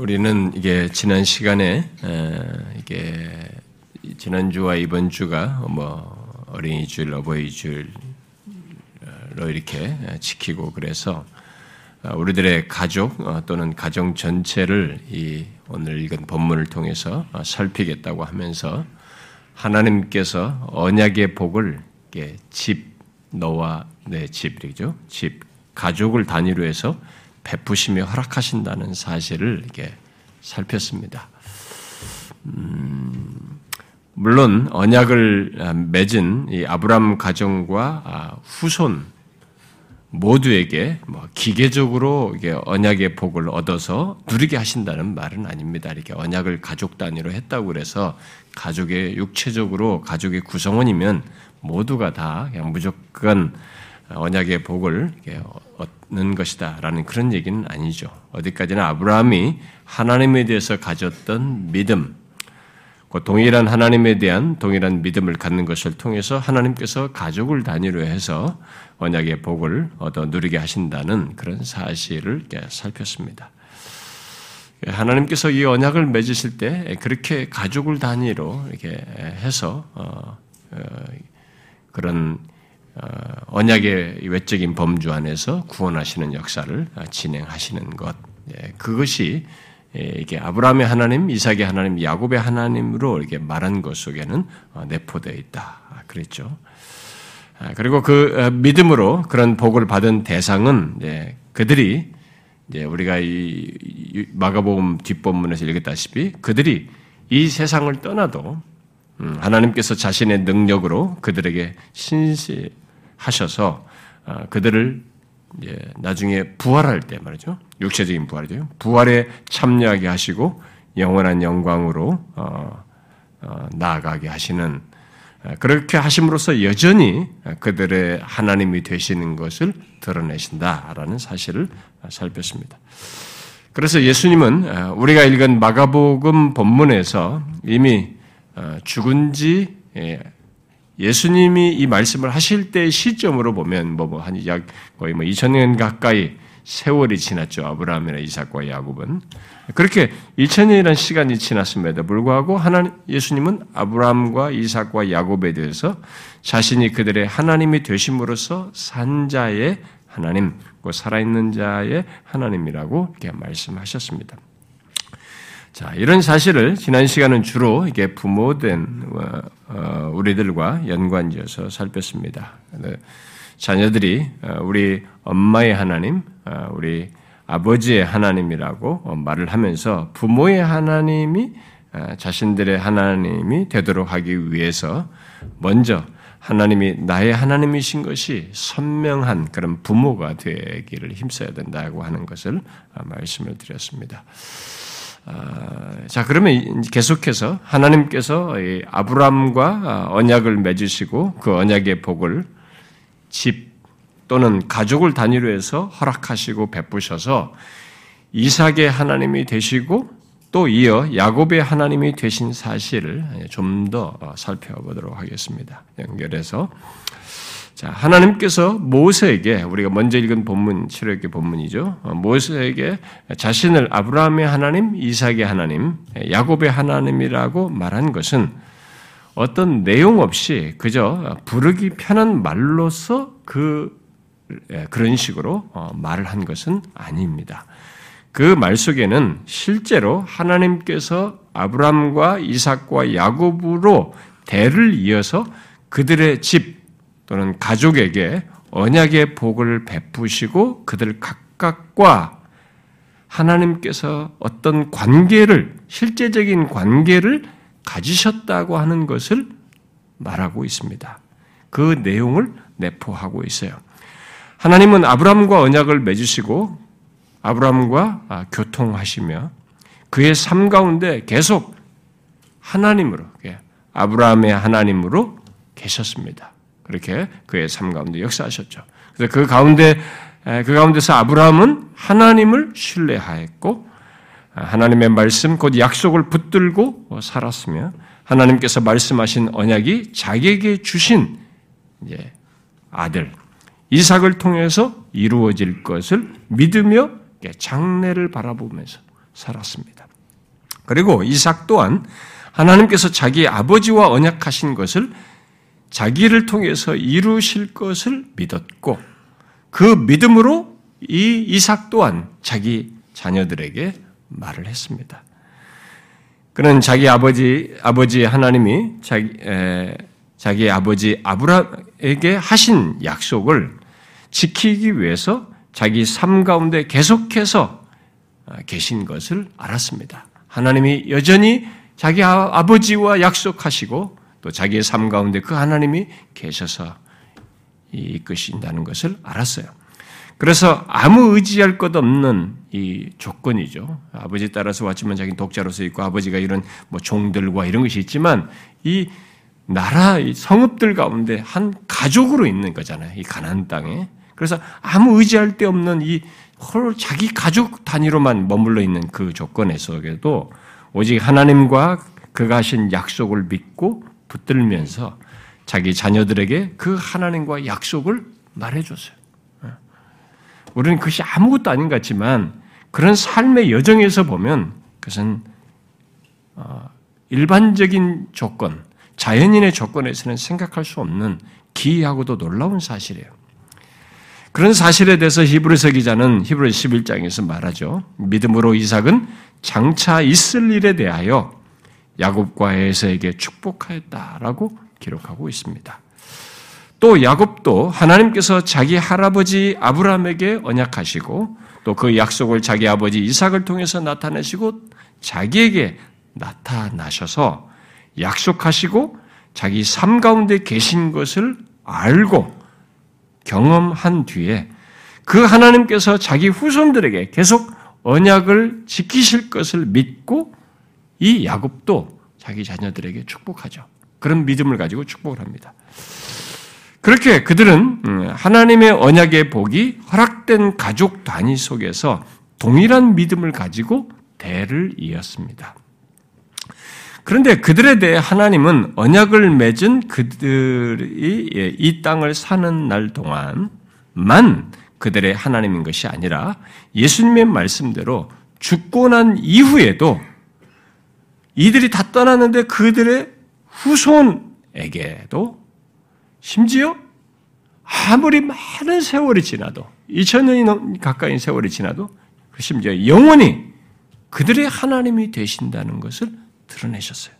우리는 이게 지난 시간에 이게 지난 주와 이번 주가 뭐 어린이주일, 어버이주일로 이렇게 지키고 그래서 우리들의 가족 어, 또는 가정 전체를 이 오늘 읽은 본문을 통해서 살피겠다고 하면서 하나님께서 언약의 복을 집 너와 내 집이죠. 집 가족을 단위로 해서 베푸시며 허락하신다는 사실을 이렇게 살폈습니다. 음, 물론 언약을 맺은 이 아브람 가정과 아, 후손 모두에게 뭐 기계적으로 언약의 복을 얻어서 누리게 하신다는 말은 아닙니다. 이렇게 언약을 가족 단위로 했다고 그래서 가족의 육체적으로 가족의 구성원이면 모두가 다 그냥 무조건 언약의 복을 얻는 것이다 라는 그런 얘기는 아니죠. 어디까지나 아브라함이 하나님에 대해서 가졌던 믿음, 그 동일한 하나님에 대한 동일한 믿음을 갖는 것을 통해서 하나님께서 가족을 단위로 해서 언약의 복을 얻어 누리게 하신다는 그런 사실을 살폈습니다. 하나님께서 이 언약을 맺으실 때 그렇게 가족을 단위로 이렇게 해서 어, 어, 그런 어, 언약의 외적인 범주 안에서 구원하시는 역사를 진행하시는 것, 예, 그것이 예, 이게 아브라함의 하나님, 이삭의 하나님, 야곱의 하나님으로 이렇게 말한 것 속에는 어, 내포되어 있다. 그랬죠. 아, 그리고 그 어, 믿음으로 그런 복을 받은 대상은 그들이 우리가 이 마가복음 뒷본문에서 읽었다시피 그들이 이 세상을 떠나도 음, 하나님께서 자신의 능력으로 그들에게 신시 하셔서 어, 그들을 나중에 부활할 때 말이죠. 육체적인 부활이죠. 부활에 참여하게 하시고 영원한 영광으로 어, 어, 나아가게 하시는 그렇게 하심으로써 여전히 그들의 하나님이 되시는 것을 드러내신다라는 사실을 살폈습니다. 그래서 예수님은 우리가 읽은 마가복음 본문에서 이미 어, 죽은 지 예, 예수님이 이 말씀을 하실 때 시점으로 보면 뭐한약 뭐 거의 뭐 2000년 가까이 세월이 지났죠. 아브라함이나 이삭과 야곱은 그렇게 2000년이라는 시간이 지났음에도 불구하고 하나님 예수님은 아브라함과 이삭과 야곱에 대해서 자신이 그들의 하나님이 되심으로써 산 자의 하나님, 그 살아있는 자의 하나님이라고 이렇게 말씀하셨습니다. 자, 이런 사실을 지난 시간은 주로 이게 부모된 어, 어, 우리들과 연관지어서 살폈습니다. 네, 자녀들이 어, 우리 엄마의 하나님, 우리 아버지의 하나님이라고 말을 하면서 부모의 하나님이 자신들의 하나님이 되도록 하기 위해서 먼저 하나님이 나의 하나님이신 것이 선명한 그런 부모가 되기를 힘써야 된다고 하는 것을 말씀을 드렸습니다. 아, 자, 그러면 계속해서 하나님께서 아브람과 언약을 맺으시고 그 언약의 복을 집 또는 가족을 단위로 해서 허락하시고 베푸셔서 이삭의 하나님이 되시고 또 이어 야곱의 하나님이 되신 사실을 좀 더 살펴보도록 하겠습니다. 연결해서 자, 하나님께서 모세에게 우리가 먼저 읽은 본문 출애굽기 본문이죠. 어, 모세에게 자신을 아브라함의 하나님, 이삭의 하나님, 야곱의 하나님이라고 말한 것은 어떤 내용 없이 그저 부르기 편한 말로서 그 예, 그런 식으로 어, 말을 한 것은 아닙니다. 그 말 속에는 실제로 하나님께서 아브라함과 이삭과 야곱으로 대를 이어서 그들의 집 또는 가족에게 언약의 복을 베푸시고 그들 각각과 하나님께서 어떤 관계를, 실제적인 관계를 가지셨다고 하는 것을 말하고 있습니다. 그 내용을 내포하고 있어요. 하나님은 아브라함과 언약을 맺으시고 아브라함과 아, 교통하시며 그의 삶 가운데 계속 하나님으로, 아브라함의 하나님으로 계셨습니다. 그렇게 그의 삶 가운데 역사하셨죠. 그래서 그 가운데 그 가운데서 아브라함은 하나님을 신뢰하였고 하나님의 말씀 곧 약속을 붙들고 살았으며 하나님께서 말씀하신 언약이 자기에게 주신 아들 이삭을 통해서 이루어질 것을 믿으며 장래를 바라보면서 살았습니다. 그리고 이삭 또한 하나님께서 자기 아버지와 언약하신 것을 자기를 통해서 이루실 것을 믿었고 그 믿음으로 이 이삭 또한 자기 자녀들에게 말을 했습니다. 그는 자기 아버지 아버지 하나님이 자기 에, 자기 아버지 아브라함에게 하신 약속을 지키기 위해서 자기 삶 가운데 계속해서 아, 계신 것을 알았습니다. 하나님이 여전히 자기 아, 아버지와 약속하시고 또 자기의 삶 가운데 그 하나님이 계셔서 이끄신다는 것을 알았어요. 그래서 아무 의지할 것 없는 이 조건이죠. 아버지 따라서 왔지만 자기 독자로서 있고 아버지가 이런 뭐 종들과 이런 것이 있지만 이 나라 이 성읍들 가운데 한 가족으로 있는 거잖아요. 이 가나안 땅에. 그래서 아무 의지할 데 없는 이 홀 자기 가족 단위로만 머물러 있는 그 조건 속에도 오직 하나님과 그가 하신 약속을 믿고 붙들면서 자기 자녀들에게 그 하나님과 약속을 말해줬어요. 예. 우리는 그것이 아무것도 아닌 것 같지만 그런 삶의 여정에서 보면 그것은 어, 일반적인 조건, 자연인의 조건에서는 생각할 수 없는 기이하고도 놀라운 사실이에요. 그런 사실에 대해서 히브리서 기자는 히브리서 11장에서 말하죠. 믿음으로 이삭은 장차 있을 일에 대하여 야곱과 에서에게 축복하였다라고 기록하고 있습니다. 또 야곱도 하나님께서 자기 할아버지 아브라함에게 언약하시고 또 그 약속을 자기 아버지 이삭을 통해서 나타내시고 자기에게 나타나셔서 약속하시고 자기 삶 가운데 계신 것을 알고 경험한 뒤에 그 하나님께서 자기 후손들에게 계속 언약을 지키실 것을 믿고 이 야곱도 자기 자녀들에게 축복하죠. 그런 믿음을 가지고 축복을 합니다. 그렇게 그들은 음, 하나님의 언약의 복이 허락된 가족 단위 속에서 동일한 믿음을 가지고 대를 이었습니다. 그런데 그들에 대해 하나님은 언약을 맺은 그들이 예, 이 땅을 사는 날 동안만 그들의 하나님인 것이 아니라 예수님의 말씀대로 죽고 난 이후에도 이들이 다 떠났는데 그들의 후손에게도 심지어 아무리 많은 세월이 지나도 2000년이 가까이 세월이 지나도 심지어 영원히 그들의 하나님이 되신다는 것을 드러내셨어요.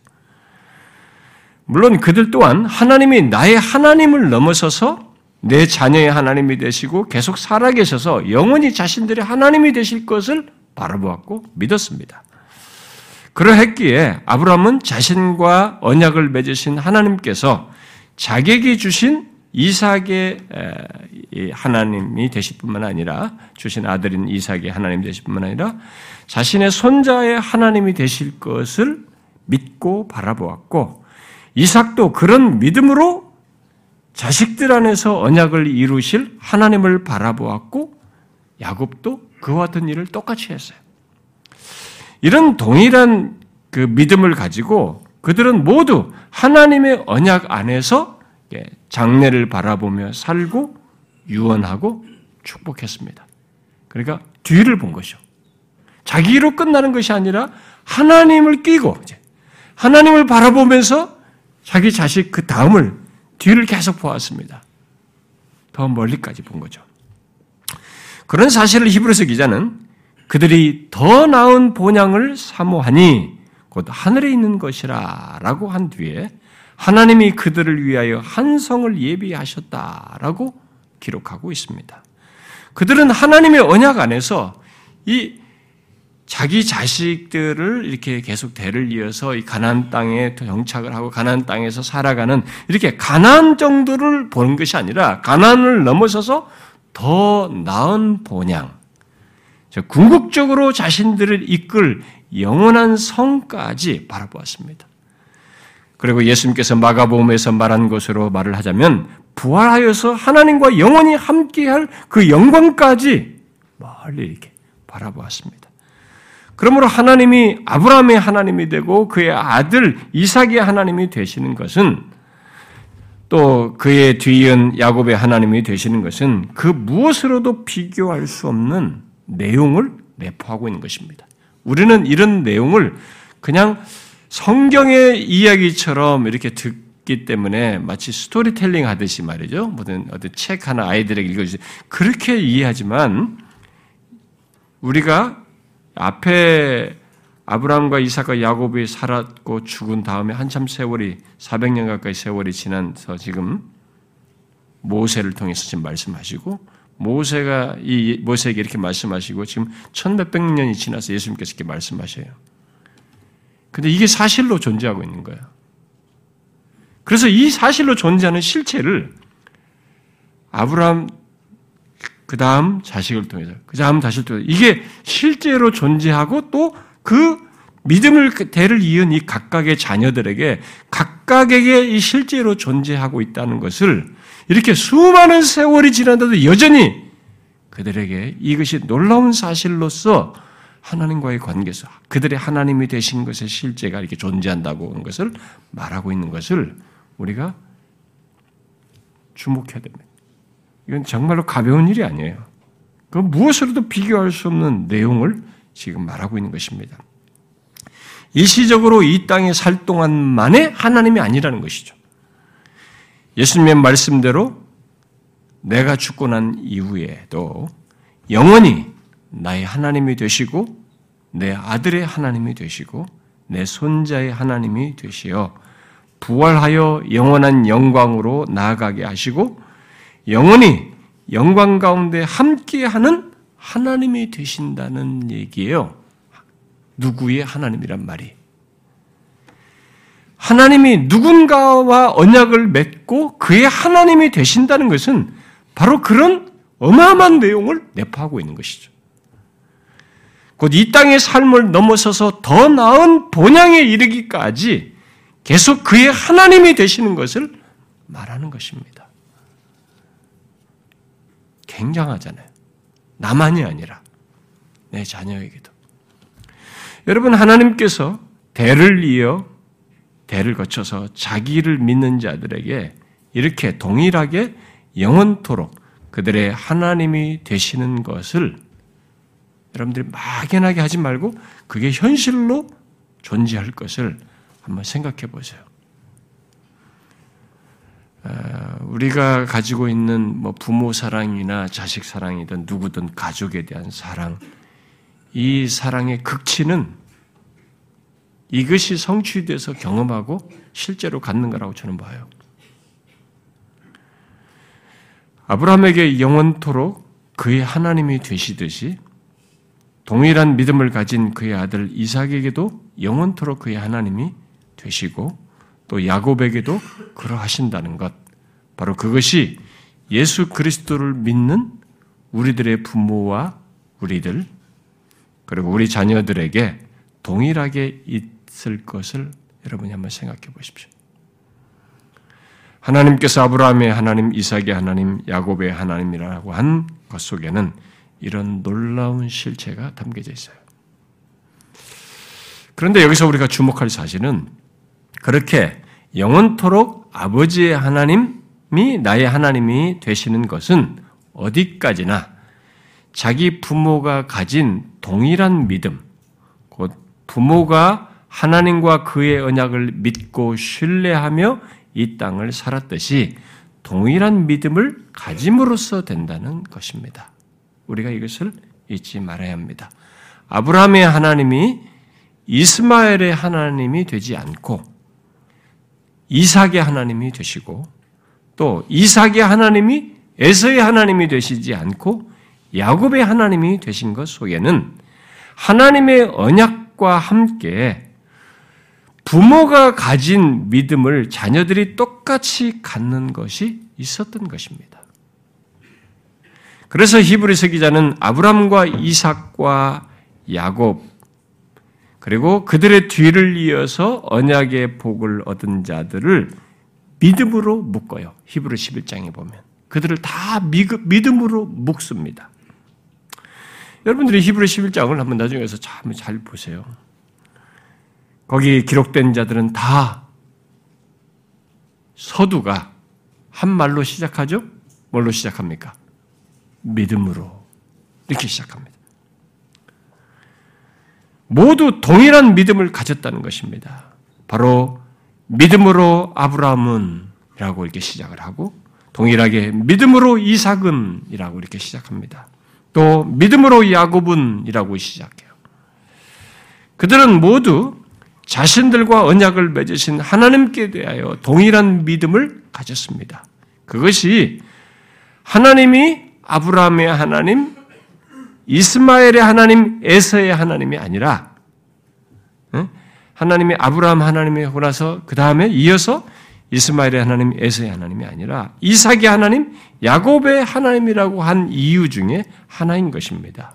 물론 그들 또한 하나님이 나의 하나님을 넘어서서 내 자녀의 하나님이 되시고 계속 살아계셔서 영원히 자신들의 하나님이 되실 것을 바라보았고 믿었습니다. 그러했기에 아브라함은 자신과 언약을 맺으신 하나님께서 자객이 주신 이삭의 하나님이 되실 뿐만 아니라 주신 아들인 이삭의 하나님 되실 뿐만 아니라 자신의 손자의 하나님이 되실 것을 믿고 바라보았고 이삭도 그런 믿음으로 자식들 안에서 언약을 이루실 하나님을 바라보았고 야곱도 그와 같은 일을 똑같이 했어요. 이런 동일한 그 믿음을 가지고 그들은 모두 하나님의 언약 안에서 장래를 바라보며 살고 유언하고 축복했습니다. 그러니까 뒤를 본 것이죠. 자기로 끝나는 것이 아니라 하나님을 끼고 하나님을 바라보면서 자기 자식 그 다음을 뒤를 계속 보았습니다. 더 멀리까지 본 거죠. 그런 사실을 히브리서 기자는 그들이 더 나은 본향을 사모하니 곧 하늘에 있는 것이라라고 한 뒤에 하나님이 그들을 위하여 한 성을 예비하셨다라고 기록하고 있습니다. 그들은 하나님의 언약 안에서 이 자기 자식들을 이렇게 계속 대를 이어서 이 가나안 땅에 정착을 하고 가나안 땅에서 살아가는 이렇게 가나안 정도를 보는 것이 아니라 가나안을 넘어서서 더 나은 본향, 궁극적으로 자신들을 이끌 영원한 성까지 바라보았습니다. 그리고 예수님께서 마가복음에서 말한 것으로 말을 하자면 부활하여서 하나님과 영원히 함께할 그 영광까지 멀리 이렇게 바라보았습니다. 그러므로 하나님이 아브라함의 하나님이 되고 그의 아들 이삭의 하나님이 되시는 것은 또 그의 뒤이은 야곱의 하나님이 되시는 것은 그 무엇으로도 비교할 수 없는 내용을 내포하고 있는 것입니다. 우리는 이런 내용을 그냥 성경의 이야기처럼 이렇게 듣기 때문에 마치 스토리텔링 하듯이 말이죠. 무슨 어떤 책 하나 아이들에게 읽어주지 그렇게 이해하지만 우리가 앞에 아브라함과 이삭과 야곱이 살았고 죽은 다음에 한참 세월이 400년 가까이 세월이 지나서 지금 모세를 통해서 지금 말씀하시고 모세가 이 모세에게 이렇게 말씀하시고 지금 천 몇백 년이 지나서 예수님께서 이렇게 말씀하셔요. 근데 이게 사실로 존재하고 있는 거예요. 그래서 이 사실로 존재하는 실체를 아브라함 그 다음 자식을 통해서 그 다음 자식을 통해서 이게 실제로 존재하고 또 그 믿음을 그 대를 이은 이 각각의 자녀들에게 각각에게 이 실제로 존재하고 있다는 것을 이렇게 수많은 세월이 지난다도 여전히 그들에게 이것이 놀라운 사실로서 하나님과의 관계에서 그들의 하나님이 되신 것의 실제가 이렇게 존재한다고 하는 것을 말하고 있는 것을 우리가 주목해야 됩니다. 이건 정말로 가벼운 일이 아니에요. 그 무엇으로도 비교할 수 없는 내용을 지금 말하고 있는 것입니다. 일시적으로 이 땅에 살 동안만의 하나님이 아니라는 것이죠. 예수님의 말씀대로 내가 죽고 난 이후에도 영원히 나의 하나님이 되시고 내 아들의 하나님이 되시고 내 손자의 하나님이 되시어 부활하여 영원한 영광으로 나아가게 하시고 영원히 영광 가운데 함께하는 하나님이 되신다는 얘기예요. 누구의 하나님이란 말이. 하나님이 누군가와 언약을 맺고 그의 하나님이 되신다는 것은 바로 그런 어마어마한 내용을 내포하고 있는 것이죠. 곧 이 땅의 삶을 넘어서서 더 나은 본향에 이르기까지 계속 그의 하나님이 되시는 것을 말하는 것입니다. 굉장하잖아요. 나만이 아니라 내 자녀에게도. 여러분 하나님께서 대를 이어 대를 거쳐서 자기를 믿는 자들에게 이렇게 동일하게 영원토록 그들의 하나님이 되시는 것을 여러분들이 막연하게 하지 말고 그게 현실로 존재할 것을 한번 생각해 보세요. 어, 우리가 가지고 있는 뭐 부모 사랑이나 자식 사랑이든 누구든 가족에 대한 사랑, 이 사랑의 극치는 이것이 성취돼서 경험하고 실제로 갖는 거라고 저는 봐요. 아브라함에게 영원토록 그의 하나님이 되시듯이 동일한 믿음을 가진 그의 아들 이삭에게도 영원토록 그의 하나님이 되시고 또 야곱에게도 그러하신다는 것. 바로 그것이 예수 그리스도를 믿는 우리들의 부모와 우리들 그리고 우리 자녀들에게 동일하게 있을 것을 여러분이 한번 생각해 보십시오. 하나님께서 아브라함의 하나님, 이삭의 하나님, 야곱의 하나님이라고 한 것 속에는 이런 놀라운 실체가 담겨져 있어요. 그런데 여기서 우리가 주목할 사실은 그렇게 영원토록 아버지의 하나님이 나의 하나님이 되시는 것은 어디까지나 자기 부모가 가진 동일한 믿음, 곧 부모가 하나님과 그의 언약을 믿고 신뢰하며 이 땅을 살았듯이 동일한 믿음을 가짐으로써 된다는 것입니다. 우리가 이것을 잊지 말아야 합니다. 아브라함의 하나님이 이스마엘의 하나님이 되지 않고 이삭의 하나님이 되시고 또 이삭의 하나님이 에서의 하나님이 되시지 않고 야곱의 하나님이 되신 것 속에는 하나님의 언약과 함께 부모가 가진 믿음을 자녀들이 똑같이 갖는 것이 있었던 것입니다. 그래서 히브리서 기자는 아브람과 이삭과 야곱 그리고 그들의 뒤를 이어서 언약의 복을 얻은 자들을 믿음으로 묶어요. 히브리 11장에 보면 그들을 다 믿음으로 묶습니다. 여러분들이 히브리 11장을 한번 나중에 서 참 잘 보세요. 거기 기록된 자들은 다 서두가 한 말로 시작하죠? 뭘로 시작합니까? 믿음으로 이렇게 시작합니다. 모두 동일한 믿음을 가졌다는 것입니다. 바로 믿음으로 아브라함은이라고 이렇게 시작을 하고 동일하게 믿음으로 이삭은이라고 이렇게 시작합니다. 또 믿음으로 야곱은이라고 시작해요. 그들은 모두 자신들과 언약을 맺으신 하나님께 대하여 동일한 믿음을 가졌습니다. 그것이 하나님이 아브라함의 하나님, 이스마엘의 하나님, 에서의 하나님이 아니라 하나님이 아브라함 하나님이 하고 나서 그 다음에 이어서 이스마엘의 하나님, 에서의 하나님이 아니라 이삭의 하나님, 야곱의 하나님이라고 한 이유 중에 하나인 것입니다.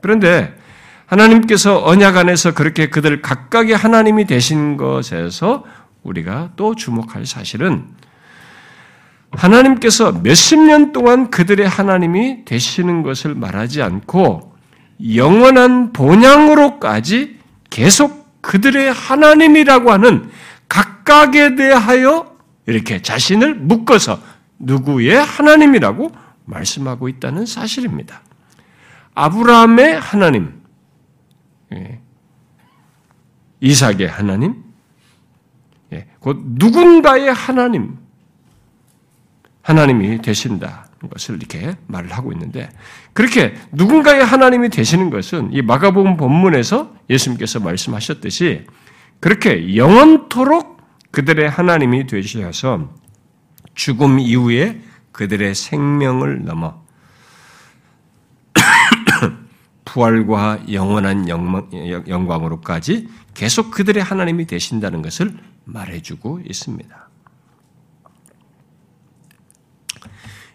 그런데 하나님께서 언약 안에서 그렇게 그들 각각의 하나님이 되신 것에서 우리가 또 주목할 사실은 하나님께서 몇십 년 동안 그들의 하나님이 되시는 것을 말하지 않고 영원한 본향으로까지 계속 그들의 하나님이라고 하는 각각에 대하여 이렇게 자신을 묶어서 누구의 하나님이라고 말씀하고 있다는 사실입니다. 아브라함의 하나님, 예. 이삭의 하나님, 예. 곧 누군가의 하나님, 하나님이 되신다. 것을 이렇게 말을 하고 있는데 그렇게 누군가의 하나님이 되시는 것은 이 마가복음 본문에서 예수님께서 말씀하셨듯이 그렇게 영원토록 그들의 하나님이 되셔서 죽음 이후에 그들의 생명을 넘어 부활과 영원한 영광 으로까지 계속 그들의 하나님이 되신다는 것을 말해주고 있습니다.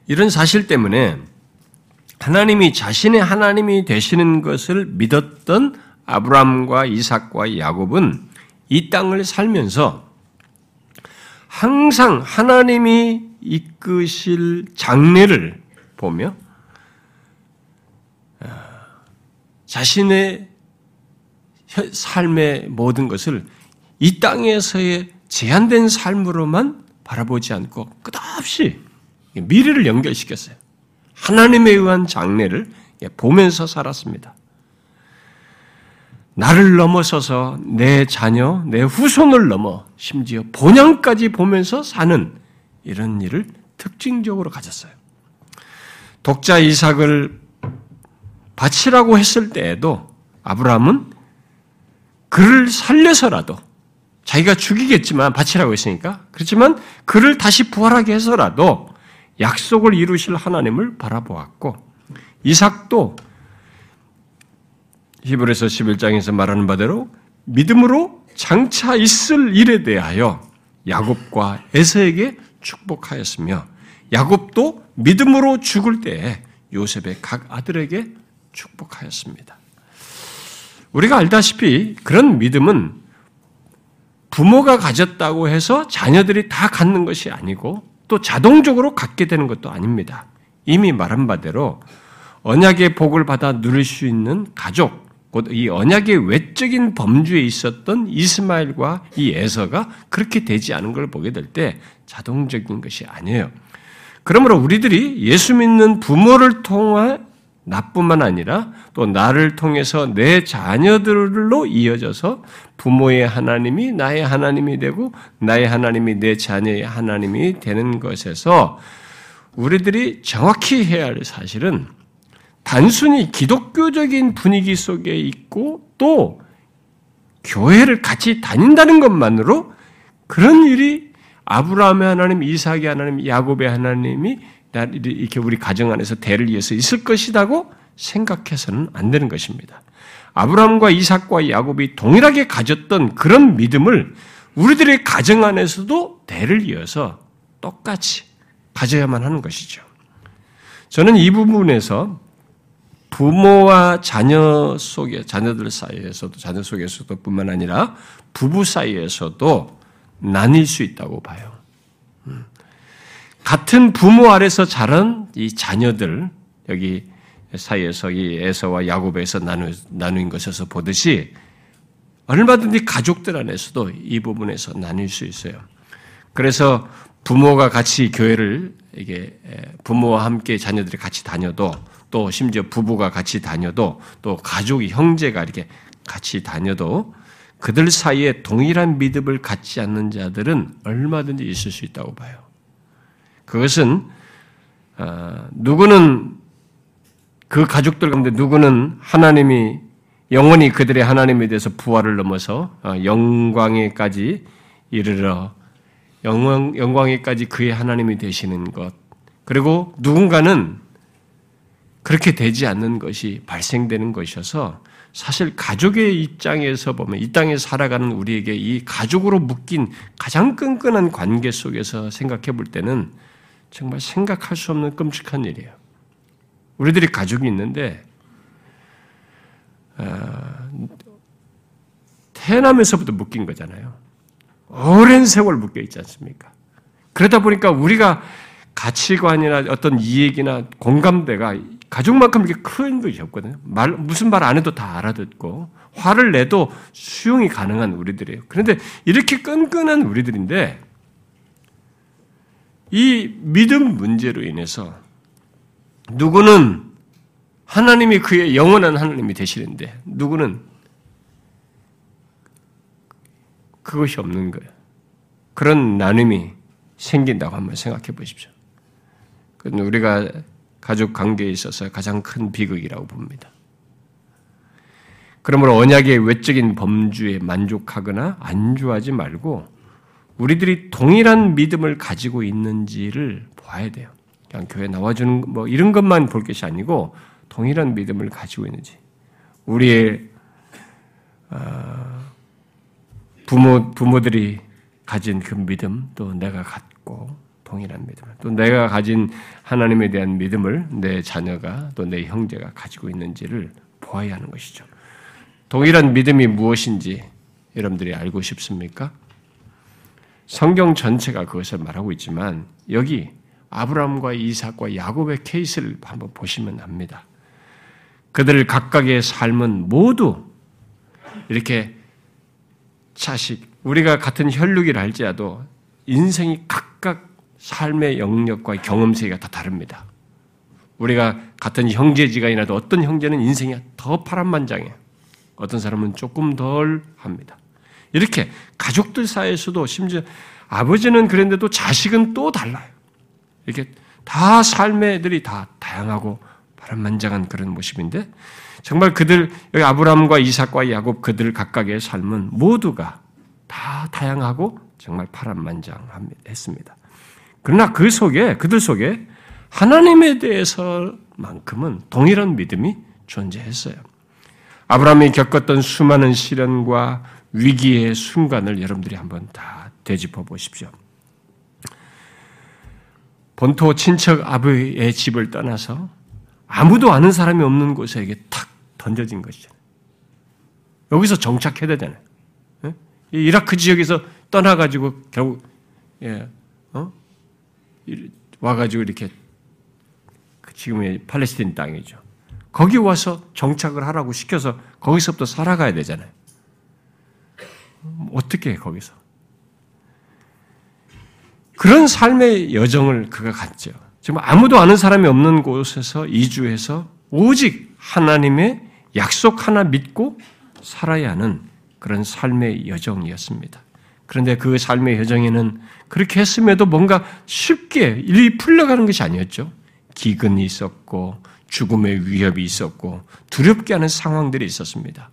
이런 사실 때문에 하나님이 자신의 하나님이 되시는 것을 믿었던 아브라함과 이삭과 야곱은 이 땅을 살면서 항상 하나님이 이끄실 장례를 보며 아, 자신의 삶의 모든 것을 이 땅에서의 제한된 삶으로만 바라보지 않고 끝없이 미래를 연결시켰어요. 하나님에 의한 장례를 보면서 살았습니다. 나를 넘어서서 내 자녀, 내 후손을 넘어 심지어 본향까지 보면서 사는 이런 일을 특징적으로 가졌어요. 독자 이삭을 바치라고 했을 때에도 아브라함은 그를 살려서라도 자기가 죽이겠지만 바치라고 했으니까 그렇지만 그를 다시 부활하게 해서라도 약속을 이루실 하나님을 바라보았고 이삭도 히브리서 11장에서 말하는 바대로 믿음으로 장차 있을 일에 대하여 야곱과 에서에게 축복하였으며 야곱도 믿음으로 죽을 때 요셉의 각 아들에게 축복하였습니다. 우리가 알다시피 그런 믿음은 부모가 가졌다고 해서 자녀들이 다 갖는 것이 아니고 또 자동적으로 갖게 되는 것도 아닙니다. 이미 말한 바대로 언약의 복을 받아 누릴 수 있는 가족, 곧 이 언약의 외적인 범주에 있었던 이스마엘과 이 에서가 그렇게 되지 않은 걸 보게 될 때 자동적인 것이 아니에요. 그러므로 우리들이 예수 믿는 부모를 통해 나뿐만 아니라 또 나를 통해서 내 자녀들로 이어져서 부모의 하나님이 나의 하나님이 되고 나의 하나님이 내 자녀의 하나님이 되는 것에서 우리들이 정확히 해야 할 사실은 단순히 기독교적인 분위기 속에 있고 또 교회를 같이 다닌다는 것만으로 그런 일이 아브라함의 하나님, 이삭의 하나님, 야곱의 하나님이 이렇게 우리 가정 안에서 대를 이어서 있을 것이라고 생각해서는 안 되는 것입니다. 아브라함과 이삭과 야곱이 동일하게 가졌던 그런 믿음을 우리들의 가정 안에서도 대를 이어서 똑같이 가져야만 하는 것이죠. 저는 이 부분에서 부모와 자녀 속에, 자녀들 사이에서도, 자녀 속에서도 뿐만 아니라 부부 사이에서도 나뉠 수 있다고 봐요. 음. 같은 부모 아래서 자란 이 자녀들, 여기 사이에서 이 에서와 야곱에서 나누, 나누인 것에서 보듯이 얼마든지 가족들 안에서도 이 부분에서 나뉠 수 있어요. 그래서 부모가 같이 교회를 이게 부모와 함께 자녀들이 같이 다녀도 또 심지어 부부가 같이 다녀도 또 가족이 형제가 이렇게 같이 다녀도 그들 사이에 동일한 믿음을 갖지 않는 자들은 얼마든지 있을 수 있다고 봐요. 그것은 어, 누구는 그 가족들 가운데 누구는 하나님이 영원히 그들의 하나님에 대해서 부활을 넘어서 어, 영광에까지 이르러 영광, 영광에까지 그의 하나님이 되시는 것. 그리고 누군가는 그렇게 되지 않는 것이 발생되는 것이어서 사실 가족의 입장에서 보면 이 땅에 살아가는 우리에게 이 가족으로 묶인 가장 끈끈한 관계 속에서 생각해 볼 때는 정말 생각할 수 없는 끔찍한 일이에요. 우리들이 가족이 있는데 어, 태어나면서부터 묶인 거잖아요. 오랜 세월 묶여 있지 않습니까? 그러다 보니까 우리가 가치관이나 어떤 이익이나 공감대가 가족만큼 이렇게 큰 것이 없거든요. 말, 무슨 말 안 해도 다 알아듣고, 화를 내도 수용이 가능한 우리들이에요. 그런데 이렇게 끈끈한 우리들인데, 이 믿음 문제로 인해서 누구는 하나님이 그의 영원한 하나님이 되시는데, 누구는 그것이 없는 거예요. 그런 나눔이 생긴다고 한번 생각해 보십시오. 우리가 가족 관계에 있어서 가장 큰 비극이라고 봅니다. 그러므로 언약의 외적인 범주에 만족하거나 안주하지 말고 우리들이 동일한 믿음을 가지고 있는지를 봐야 돼요. 그냥 교회 나와주는 뭐 이런 것만 볼 것이 아니고 동일한 믿음을 가지고 있는지 우리의 어, 부모 부모들이 가진 그 믿음 또 내가 갖고 동일한 믿음을 또 내가 가진 하나님에 대한 믿음을 내 자녀가 또 내 형제가 가지고 있는지를 보아야 하는 것이죠. 동일한 믿음이 무엇인지 여러분들이 알고 싶습니까? 성경 전체가 그것을 말하고 있지만 여기 아브라함과 이삭과 야곱의 케이스를 한번 보시면 압니다. 그들 각각의 삶은 모두 이렇게 자식, 우리가 같은 혈육이라 할지라도 인생이 각각 삶의 영역과 경험 세계가 다 다릅니다. 우리가 같은 형제지간이라도 어떤 형제는 인생이 더 파란만장해요. 어떤 사람은 조금 덜 합니다. 이렇게 가족들 사이에서도 심지어 아버지는 그랬는데도 자식은 또 달라요. 이렇게 다 삶의 애들이 다 다양하고 파란만장한 그런 모습인데 정말 그들 여기 아브라함과 이삭과 야곱 그들 각각의 삶은 모두가 다 다양하고 정말 파란만장했습니다. 그러나 그 속에 그들 속에 하나님에 대해서만큼은 동일한 믿음이 존재했어요. 아브라함이 겪었던 수많은 시련과 위기의 순간을 여러분들이 한번 다 되짚어 보십시오. 본토 친척 아버의 집을 떠나서 아무도 아는 사람이 없는 곳에 탁 던져진 것이죠. 여기서 정착해야 되잖아요. 예? 이라크 지역에서 떠나가지고 결국 예, 어? 와가지고 이렇게 그 지금의 팔레스틴 땅이죠. 거기 와서 정착을 하라고 시켜서 거기서부터 살아가야 되잖아요. 어떻게 해, 거기서? 그런 삶의 여정을 그가 갔죠. 지금 아무도 아는 사람이 없는 곳에서 이주해서 오직 하나님의 약속 하나 믿고 살아야 하는 그런 삶의 여정이었습니다. 그런데 그 삶의 여정에는 그렇게 했음에도 뭔가 쉽게 일이 풀려가는 것이 아니었죠. 기근이 있었고 죽음의 위협이 있었고 두렵게 하는 상황들이 있었습니다.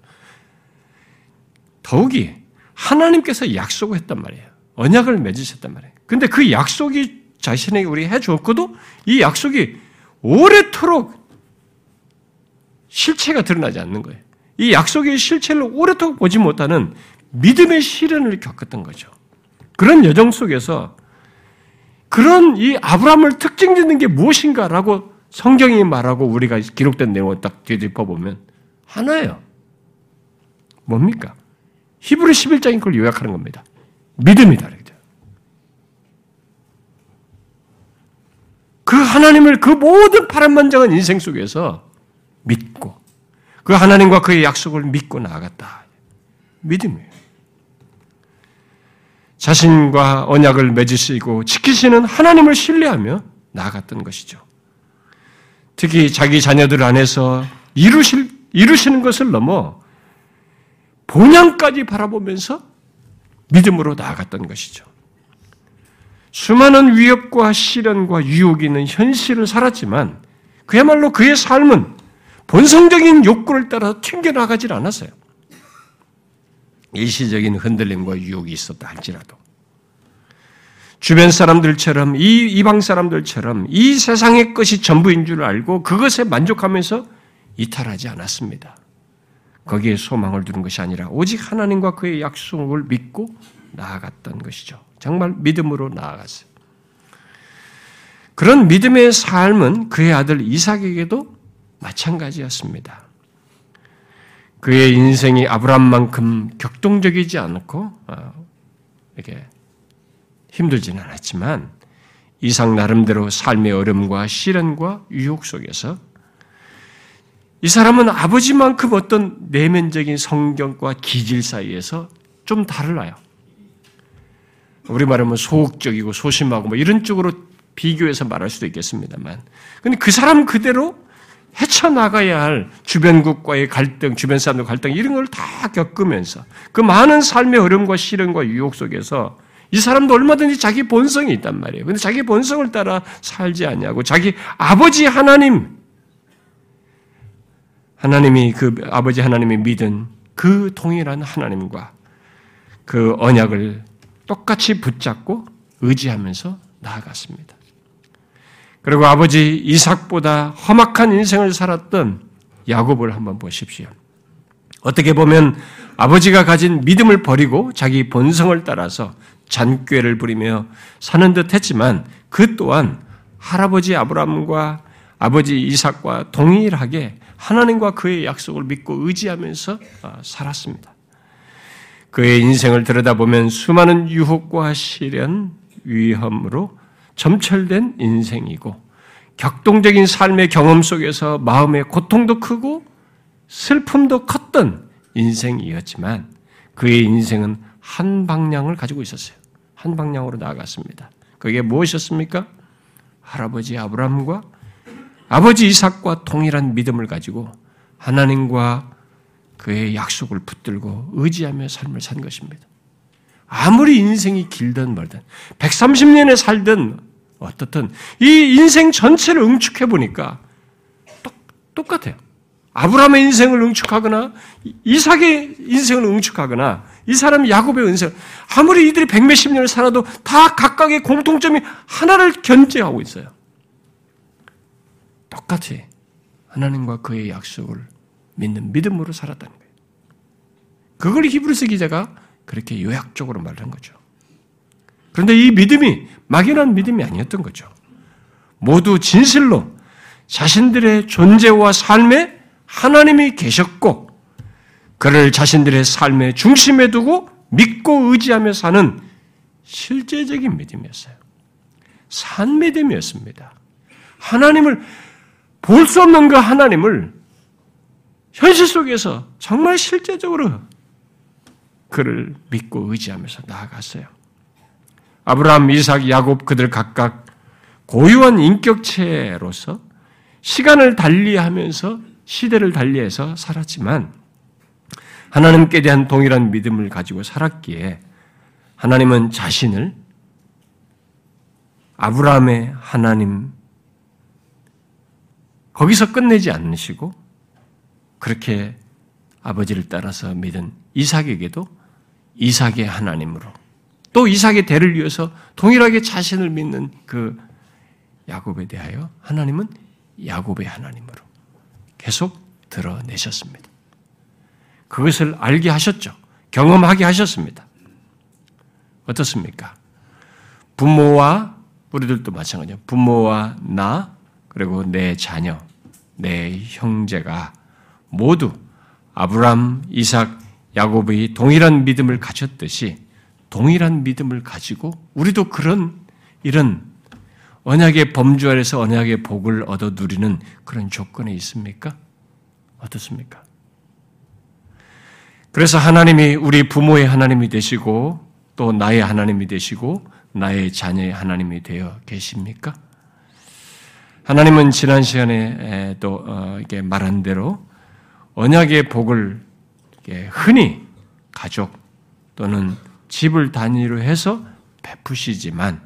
더욱이 하나님께서 약속을 했단 말이에요. 언약을 맺으셨단 말이에요. 근데 그 약속이 자신에게 우리 해주었고도 이 약속이 오래도록 실체가 드러나지 않는 거예요. 이 약속의 실체를 오래도록 보지 못하는 믿음의 시련을 겪었던 거죠. 그런 여정 속에서 그런 이 아브라함을 특징 짓는 게 무엇인가라고 성경이 말하고 우리가 기록된 내용을 딱 뒤집어 보면 하나예요. 뭡니까? 히브리 11장인 걸 요약하는 겁니다. 믿음이다. 그 하나님을 그 모든 파란만장한 인생 속에서 믿고 그 하나님과 그의 약속을 믿고 나아갔다. 믿음이에요. 자신과 언약을 맺으시고 지키시는 하나님을 신뢰하며 나아갔던 것이죠. 특히 자기 자녀들 안에서 이루실, 이루시는 것을 넘어 본향까지 바라보면서 믿음으로 나아갔던 것이죠. 수많은 위협과 시련과 유혹이 있는 현실을 살았지만 그야말로 그의 삶은 본성적인 욕구를 따라 튕겨나가질 않았어요. 일시적인 흔들림과 유혹이 있었다 할지라도 주변 사람들처럼 이 이방 사람들처럼 이 세상의 것이 전부인 줄 알고 그것에 만족하면서 이탈하지 않았습니다. 거기에 소망을 두는 것이 아니라 오직 하나님과 그의 약속을 믿고 나아갔던 것이죠. 정말 믿음으로 나아갔어요. 그런 믿음의 삶은 그의 아들 이삭에게도 마찬가지였습니다. 그의 인생이 아브람만큼 격동적이지 않고 어, 이렇게 힘들지는 않았지만 이상 나름대로 삶의 어려움과 시련과 유혹 속에서 이 사람은 아버지만큼 어떤 내면적인 성경과 기질 사이에서 좀 달라요. 우리 말하면 소극적이고 소심하고 뭐 이런 쪽으로 비교해서 말할 수도 있겠습니다만. 근데 그 사람 그대로 헤쳐나가야 할 주변국과의 갈등, 주변 사람들 갈등, 이런 걸 다 겪으면서 그 많은 삶의 어려움과 시련과 유혹 속에서 이 사람도 얼마든지 자기 본성이 있단 말이에요. 근데 자기 본성을 따라 살지 않냐고 자기 아버지 하나님, 하나님이 그 아버지 하나님이 믿은 그 동일한 하나님과 그 언약을 똑같이 붙잡고 의지하면서 나아갔습니다. 그리고 아버지 이삭보다 험악한 인생을 살았던 야곱을 한번 보십시오. 어떻게 보면 아버지가 가진 믿음을 버리고 자기 본성을 따라서 잔꾀를 부리며 사는 듯 했지만 그 또한 할아버지 아브라함과 아버지 이삭과 동일하게 하나님과 그의 약속을 믿고 의지하면서 아, 살았습니다. 그의 인생을 들여다보면 수많은 유혹과 시련, 위험으로 점철된 인생이고 격동적인 삶의 경험 속에서 마음의 고통도 크고 슬픔도 컸던 인생이었지만 그의 인생은 한 방향을 가지고 있었어요. 한 방향으로 나아갔습니다. 그게 무엇이었습니까? 할아버지 아브라함과 아버지 이삭과 동일한 믿음을 가지고 하나님과 그의 약속을 붙들고 의지하며 삶을 산 것입니다. 아무리 인생이 길든 멀든 130년에 살든 어떻든 이 인생 전체를 응축해 보니까 똑같아요. 아브라함의 인생을 응축하거나 이삭의 인생을 응축하거나 이 사람 야곱의 인생 아무리 이들이 백몇십 년을 살아도 다 각각의 공통점이 하나를 견제하고 있어요. 똑같이 하나님과 그의 약속을 믿는 믿음으로 살았다는 거예요. 그걸 히브리서 기자가 그렇게 요약적으로 말한 거죠. 그런데 이 믿음이 막연한 믿음이 아니었던 거죠. 모두 진실로 자신들의 존재와 삶에 하나님이 계셨고, 그를 자신들의 삶의 중심에 두고 믿고 의지하며 사는 실제적인 믿음이었어요. 산 믿음이었습니다. 하나님을 볼 수 없는 그 하나님을 현실 속에서 정말 실제적으로 그를 믿고 의지하면서 나아갔어요. 아브라함, 이삭, 야곱 그들 각각 고유한 인격체로서 시간을 달리하면서 시대를 달리해서 살았지만 하나님께 대한 동일한 믿음을 가지고 살았기에 하나님은 자신을 아브라함의 하나님 거기서 끝내지 않으시고 그렇게 아버지를 따라서 믿은 이삭에게도 이삭의 하나님으로 또 이삭의 대를 위해서 동일하게 자신을 믿는 그 야곱에 대하여 하나님은 야곱의 하나님으로 계속 드러내셨습니다. 그것을 알게 하셨죠. 경험하게 하셨습니다. 어떻습니까? 부모와 우리들도 마찬가지예요. 부모와 나 그리고 내 자녀, 내 형제가 모두 아브람, 이삭, 야곱의 동일한 믿음을 가졌듯이 동일한 믿음을 가지고 우리도 그런 이런 언약의 범주 아래서 언약의 복을 얻어 누리는 그런 조건에 있습니까? 어떻습니까? 그래서 하나님이 우리 부모의 하나님이 되시고 또 나의 하나님이 되시고 나의 자녀의 하나님이 되어 계십니까? 하나님은 지난 시간에 또 어, 이게 말한 대로 언약의 복을 흔히 가족 또는 집을 단위로 해서 베푸시지만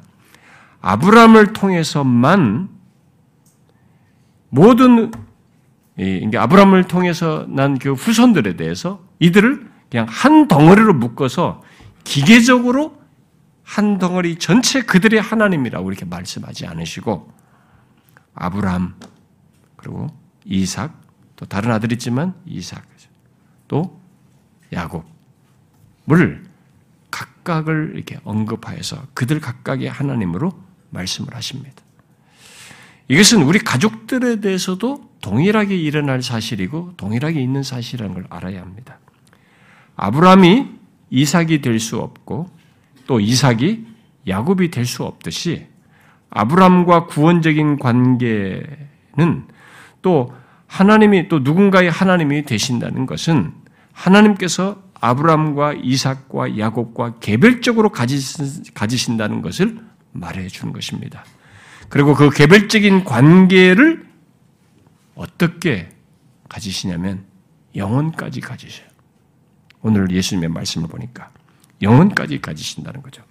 아브라함을 통해서만 모든 이게 아브라함을 통해서 난 그 후손들에 대해서 이들을 그냥 한 덩어리로 묶어서 기계적으로 한 덩어리 전체 그들의 하나님이라고 이렇게 말씀하지 않으시고 아브라함 그리고 이삭 또 다른 아들 있지만 이삭 또 야곱을 각각을 이렇게 언급하여서 그들 각각의 하나님으로 말씀을 하십니다. 이것은 우리 가족들에 대해서도 동일하게 일어날 사실이고 동일하게 있는 사실이라는 걸 알아야 합니다. 아브라함이 이삭이 될 수 없고 또 이삭이 야곱이 될 수 없듯이 아브라함과 구원적인 관계는 또 하나님이 또 누군가의 하나님이 되신다는 것은 하나님께서 아브라함과 이삭과 야곱과 개별적으로 가지신 다는 것을 말해 주는 것입니다. 그리고 그 개별적인 관계를 어떻게 가지시냐면 영혼까지 가지셔요. 오늘 예수님의 말씀을 보니까 영혼까지 가지신다는 거죠.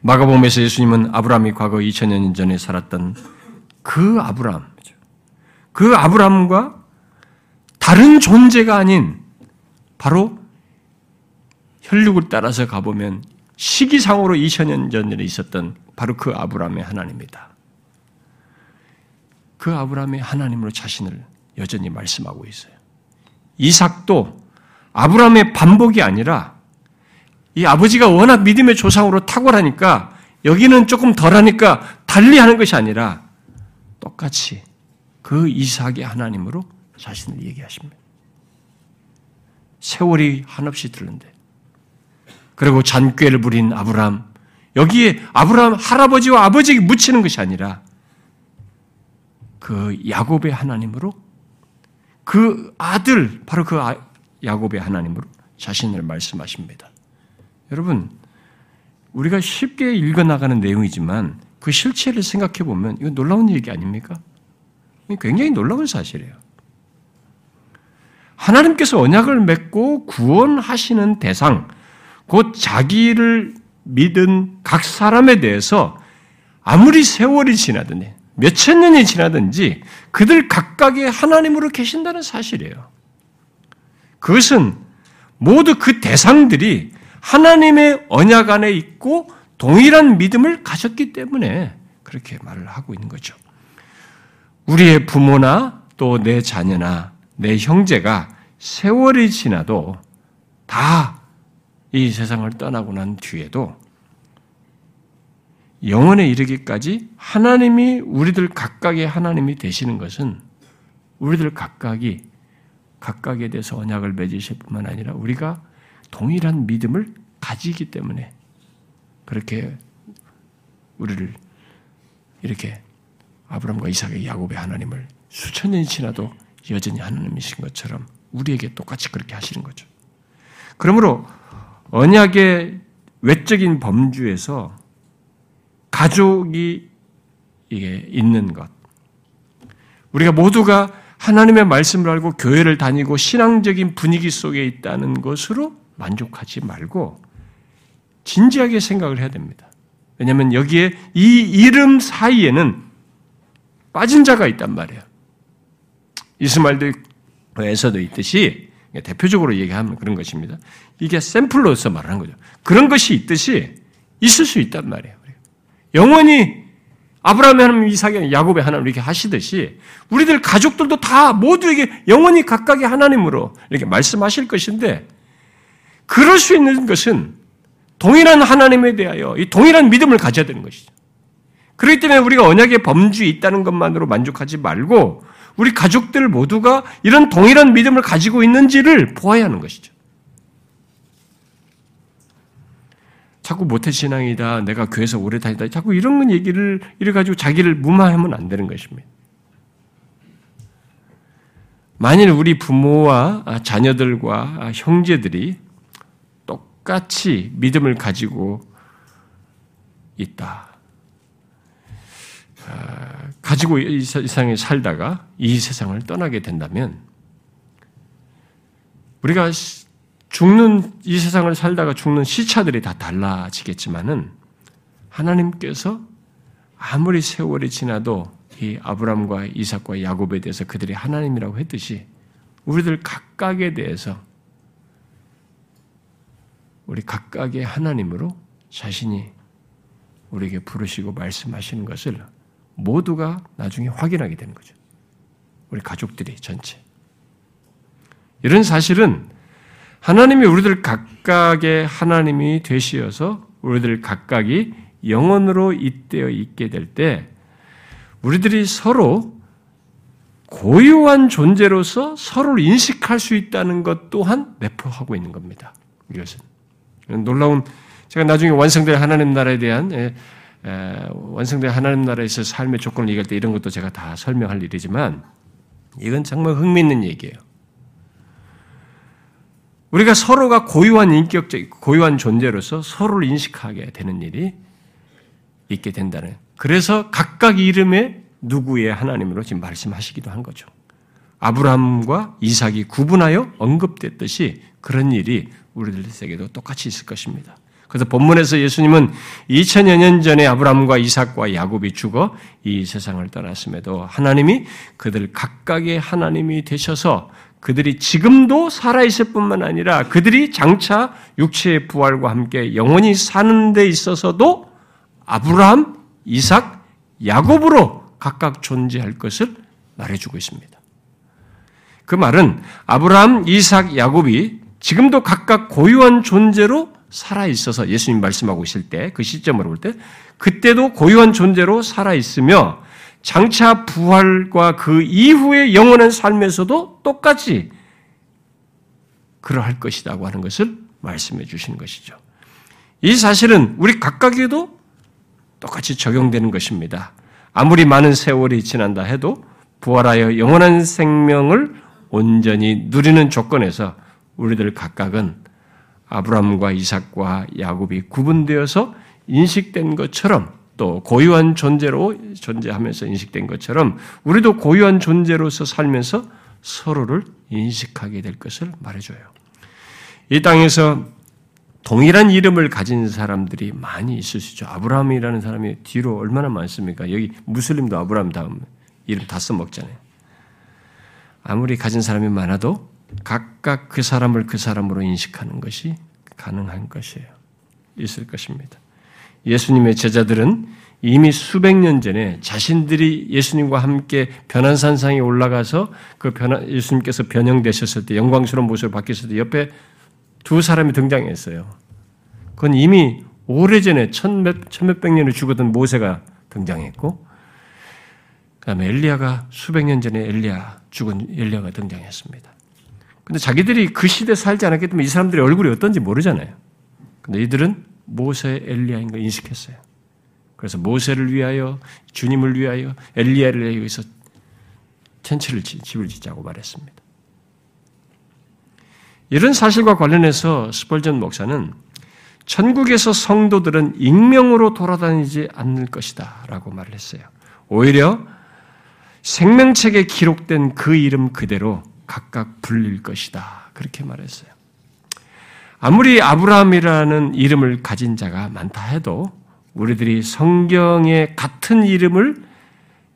마가복음에서 예수님은 아브라함이 과거 2000년 전에 살았던 그 아브라함, 그 아브라함과 다른 존재가 아닌 바로 혈육을 따라서 가보면 시기상으로 2000년 전에 있었던 바로 그 아브라함의 하나님이다. 그 아브라함의 하나님으로 자신을 여전히 말씀하고 있어요. 이삭도 아브라함의 반복이 아니라 이 아버지가 워낙 믿음의 조상으로 탁월하니까 여기는 조금 덜하니까 달리 하는 것이 아니라 똑같이 그 이삭의 하나님으로 자신을 얘기하십니다. 세월이 한없이 들는데 그리고 잔꾀를 부린 아브라함 여기에 아브라함 할아버지와 아버지에게 묻히는 것이 아니라 그 야곱의 하나님으로 그 아들 바로 그 아, 야곱의 하나님으로 자신을 말씀하십니다. 여러분 우리가 쉽게 읽어 나가는 내용이지만 그 실체를 생각해 보면 이거 놀라운 얘기 아닙니까? 굉장히 놀라운 사실이에요. 하나님께서 언약을 맺고 구원하시는 대상, 곧 자기를 믿은 각 사람에 대해서 아무리 세월이 지나든지 몇천 년이 지나든지 그들 각각의 하나님으로 계신다는 사실이에요. 그것은 모두 그 대상들이 하나님의 언약 안에 있고 동일한 믿음을 가졌기 때문에 그렇게 말을 하고 있는 거죠. 우리의 부모나 또 내 자녀나 내 형제가 세월이 지나도 다 이 세상을 떠나고 난 뒤에도 영원에 이르기까지 하나님이 우리들 각각의 하나님이 되시는 것은 우리들 각각이 각각에 대해서 언약을 맺으실 뿐만 아니라 우리가 동일한 믿음을 가지기 때문에 그렇게 우리를 이렇게 아브라함과 이삭의 야곱의 하나님을 수천 년이 지나도 여전히 하나님이신 것처럼 우리에게 똑같이 그렇게 하시는 거죠. 그러므로 언약의 외적인 범주에서 가족이 있는 것. 우리가 모두가 하나님의 말씀을 알고 교회를 다니고 신앙적인 분위기 속에 있다는 것으로 만족하지 말고 진지하게 생각을 해야 됩니다. 왜냐하면 여기에 이 이름 사이에는 빠진 자가 있단 말이에요. 이스마엘 에서도 있듯이 대표적으로 얘기하면 그런 것입니다. 이게 샘플로서 말하는 거죠. 그런 것이 있듯이 있을 수 있단 말이에요. 영원히 아브라함의 하나님, 이삭의 야곱의 하나님 이렇게 하시듯이 우리들 가족들도 다 모두에게 영원히 각각의 하나님으로 이렇게 말씀하실 것인데 그럴 수 있는 것은 동일한 하나님에 대하여 이 동일한 믿음을 가져야 되는 것이죠. 그렇기 때문에 우리가 언약의 범주에 있다는 것만으로 만족하지 말고 우리 가족들 모두가 이런 동일한 믿음을 가지고 있는지를 보아야 하는 것이죠. 자꾸 모태 신앙이다, 내가 교회에서 오래 다니다, 자꾸 이런 얘기를 이래 가지고 자기를 무마하면 안 되는 것입니다. 만일 우리 부모와 자녀들과 형제들이 똑같이 믿음을 가지고 있다. 아, 가지고 이 세상에 살다가 이 세상을 떠나게 된다면 우리가 죽는 이 세상을 살다가 죽는 시차들이 다 달라지겠지만은 하나님께서 아무리 세월이 지나도 이 아브람과 이삭과 야곱에 대해서 그들이 하나님이라고 했듯이 우리들 각각에 대해서 우리 각각의 하나님으로 자신이 우리에게 부르시고 말씀하시는 것을 모두가 나중에 확인하게 되는 거죠. 우리 가족들이 전체. 이런 사실은 하나님이 우리들 각각의 하나님이 되시어서 우리들 각각이 영원으로 잇대어 있게 될 때 우리들이 서로 고유한 존재로서 서로를 인식할 수 있다는 것 또한 내포하고 있는 겁니다. 이것은 놀라운 제가 나중에 완성될 하나님 나라에 대한 에, 에, 완성될 하나님 나라에서 삶의 조건을 얘기할 때 이런 것도 제가 다 설명할 일이지만 이건 정말 흥미있는 얘기예요. 우리가 서로가 고유한 인격적, 고유한 존재로서 서로를 인식하게 되는 일이 있게 된다는. 그래서 각각 이름에 누구의 하나님으로 지금 말씀하시기도 한 거죠. 아브라함과 이삭이 구분하여 언급됐듯이 그런 일이 우리들에게도 똑같이 있을 것입니다. 그래서 본문에서 예수님은 2000여 년 전에 아브라함과 이삭과 야곱이 죽어 이 세상을 떠났음에도 하나님이 그들 각각의 하나님이 되셔서 그들이 지금도 살아있을 뿐만 아니라 그들이 장차 육체의 부활과 함께 영원히 사는 데 있어서도 아브라함, 이삭, 야곱으로 각각 존재할 것을 말해주고 있습니다. 그 말은 아브라함, 이삭, 야곱이 지금도 각각 고유한 존재로 살아 있어서 예수님 말씀하고 있을 때 그 시점으로 볼 때 그때도 고유한 존재로 살아 있으며 장차 부활과 그 이후의 영원한 삶에서도 똑같이 그러할 것이라고 하는 것을 말씀해 주시는 것이죠. 이 사실은 우리 각각에도 똑같이 적용되는 것입니다. 아무리 많은 세월이 지난다 해도 부활하여 영원한 생명을 온전히 누리는 조건에서 우리들 각각은 아브라함과 이삭과 야곱이 구분되어서 인식된 것처럼 또 고유한 존재로 존재하면서 인식된 것처럼 우리도 고유한 존재로서 살면서 서로를 인식하게 될 것을 말해줘요. 이 땅에서 동일한 이름을 가진 사람들이 많이 있죠. 아브라함이라는 사람이 뒤로 얼마나 많습니까? 여기 무슬림도 아브라함 다음 이름 다 써먹잖아요. 아무리 가진 사람이 많아도 각각 그 사람을 그 사람으로 인식하는 것이 가능한 것이에요. 있을 것입니다. 예수님의 제자들은 이미 수백 년 전에 자신들이 예수님과 함께 변환산상에 올라가서 그 변화, 예수님께서 변형되셨을 때 영광스러운 모습을 바뀌었을 때 옆에 두 사람이 등장했어요. 그건 이미 오래전에 천몇, 천몇백 년을 죽었던 모세가 등장했고, 그 다음에 엘리야가 수백 년 전에 엘리야, 죽은 엘리야가 등장했습니다. 근데 자기들이 그 시대에 살지 않았기 때문에 이 사람들의 얼굴이 어떤지 모르잖아요. 근데 이들은 모세 엘리야인 걸 인식했어요. 그래서 모세를 위하여 주님을 위하여 엘리야를 위해서 텐트를 집을 짓자고 말했습니다. 이런 사실과 관련해서 스펄전 목사는 천국에서 성도들은 익명으로 돌아다니지 않을 것이다 라고 말을 했어요. 오히려 생명책에 기록된 그 이름 그대로 각각 불릴 것이다. 그렇게 말했어요. 아무리 아브라함이라는 이름을 가진 자가 많다 해도 우리들이 성경에 같은 이름을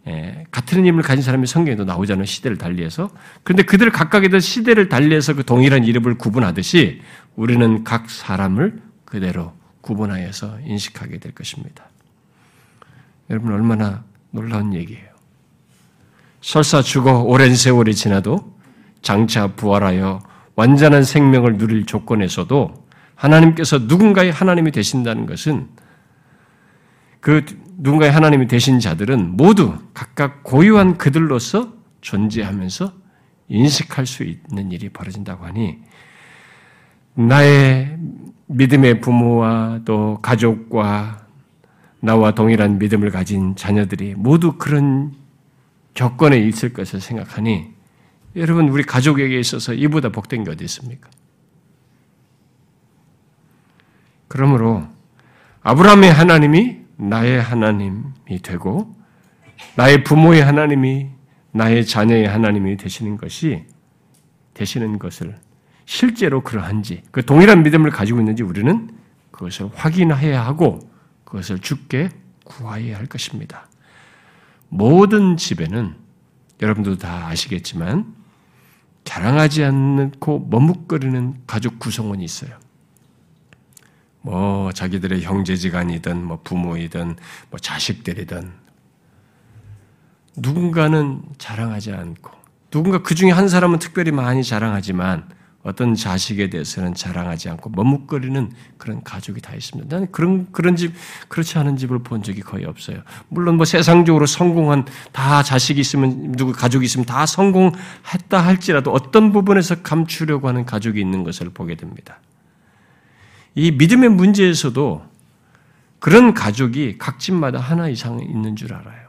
예, 같은 이름을 가진 사람이 성경에도 나오잖아요. 시대를 달리해서. 그런데 그들 각각의 시대를 달리해서 그 동일한 이름을 구분하듯이 우리는 각 사람을 그대로 구분하여서 인식하게 될 것입니다. 여러분 얼마나 놀라운 얘기예요. 설사 죽어 오랜 세월이 지나도 장차 부활하여 완전한 생명을 누릴 조건에서도 하나님께서 누군가의 하나님이 되신다는 것은 그 누군가의 하나님이 되신 자들은 모두 각각 고유한 그들로서 존재하면서 인식할 수 있는 일이 벌어진다고 하니 나의 믿음의 부모와 또 가족과 나와 동일한 믿음을 가진 자녀들이 모두 그런 조건에 있을 것을 생각하니 여러분 우리 가족에게 있어서 이보다 복된 게 어디 있습니까? 그러므로 아브라함의 하나님이 나의 하나님이 되고 나의 부모의 하나님이 나의 자녀의 하나님이 되시는 것이 되시는 것을 실제로 그러한지, 그 동일한 믿음을 가지고 있는지 우리는 그것을 확인해야 하고 그것을 주께 구하여야 할 것입니다. 모든 집에는 여러분도 다 아시겠지만 자랑하지 않고 머뭇거리는 가족 구성원이 있어요. 뭐 자기들의 형제지간이든 뭐 부모이든 뭐 자식들이든 누군가는 자랑하지 않고 누군가 그 중에 한 사람은 특별히 많이 자랑하지만 어떤 자식에 대해서는 자랑하지 않고 머뭇거리는 그런 가족이 다 있습니다. 나는 그런 그런 집 그렇지 않은 집을 본 적이 거의 없어요. 물론 뭐 세상적으로 성공한 다 자식이 있으면 누구 가족이 있으면 다 성공했다 할지라도 어떤 부분에서 감추려고 하는 가족이 있는 것을 보게 됩니다. 이 믿음의 문제에서도 그런 가족이 각 집마다 하나 이상 있는 줄 알아요.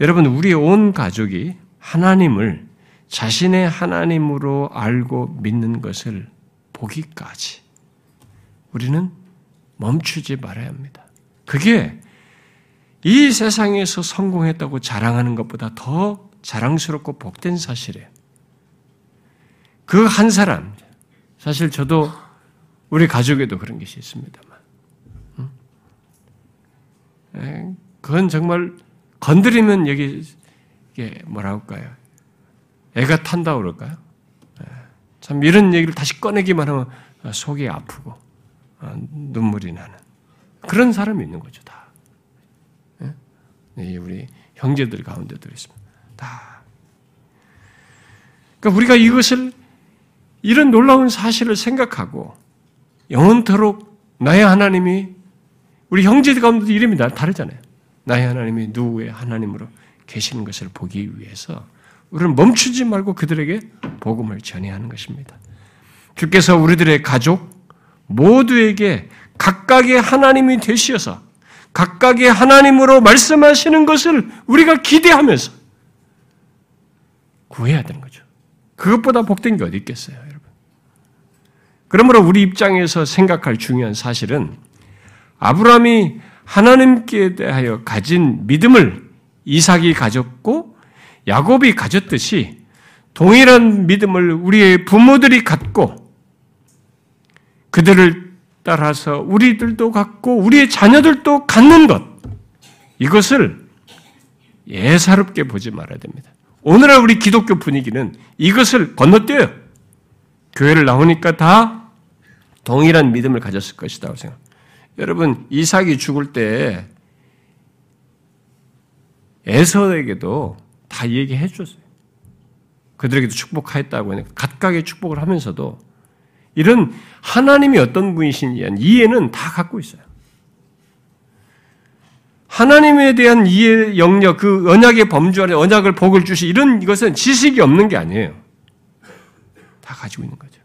여러분, 우리의 온 가족이 하나님을 자신의 하나님으로 알고 믿는 것을 보기까지 우리는 멈추지 말아야 합니다. 그게 이 세상에서 성공했다고 자랑하는 것보다 더 자랑스럽고 복된 사실이에요. 그 한 사람, 사실 저도 우리 가족에도 그런 것이 있습니다만. 그건 정말 건드리면 여기 이게 뭐라 할까요? 애가 탄다 그럴까요? 참 이런 얘기를 다시 꺼내기만 하면 속이 아프고 눈물이 나는 그런 사람이 있는 거죠 다. 우리 형제들 가운데도 있습니다. 다. 그러니까 우리가 이것을 이런 놀라운 사실을 생각하고 영원토록 나의 하나님이 우리 형제들 가운데도 이름이 다르잖아요. 나의 하나님이 누구의 하나님으로 계시는 것을 보기 위해서 우리는 멈추지 말고 그들에게 복음을 전해야 하는 것입니다. 주께서 우리들의 가족 모두에게 각각의 하나님이 되시어서 각각의 하나님으로 말씀하시는 것을 우리가 기대하면서 구해야 되는 거죠. 그것보다 복된 게 어디 있겠어요, 여러분? 그러므로 우리 입장에서 생각할 중요한 사실은 아브라함이 하나님께 대하여 가진 믿음을 이삭이 가졌고 야곱이 가졌듯이 동일한 믿음을 우리의 부모들이 갖고 그들을 따라서 우리들도 갖고 우리의 자녀들도 갖는 것 이것을 예사롭게 보지 말아야 됩니다. 오늘날 우리 기독교 분위기는 이것을 건너뛰어요. 교회를 나오니까 다 동일한 믿음을 가졌을 생각. 여러분 이삭이 죽을 때 에서에게도 다 얘기해 줬어요. 그들에게도 축복하였다고 각각의 축복을 하면서도 이런 하나님이 어떤 분이신지에 대한 이해는 다 갖고 있어요. 하나님에 대한 이해 영역, 그 언약의 범주 안에 언약을 복을 주시 이런 것은 지식이 없는 게 아니에요. 다 가지고 있는 거죠.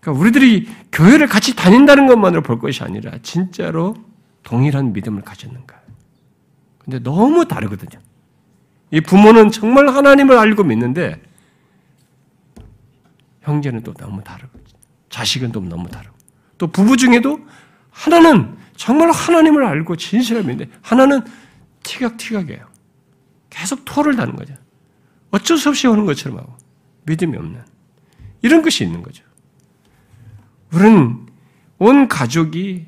그러니까 우리들이 교회를 같이 다닌다는 것만으로 볼 것이 아니라 진짜로 동일한 믿음을 가졌는가. 근데 너무 다르거든요. 이 부모는 정말 하나님을 알고 믿는데 형제는 또 너무 다르고 자식은 또 너무 다르고 또 부부 중에도 하나는 정말 하나님을 알고 믿는데 하나는 티격티격해요. 계속 토를 다는 거죠. 어쩔 수 없이 오는 것처럼 하고 믿음이 없는 이런 것이 있는 거죠. 우리는 온 가족이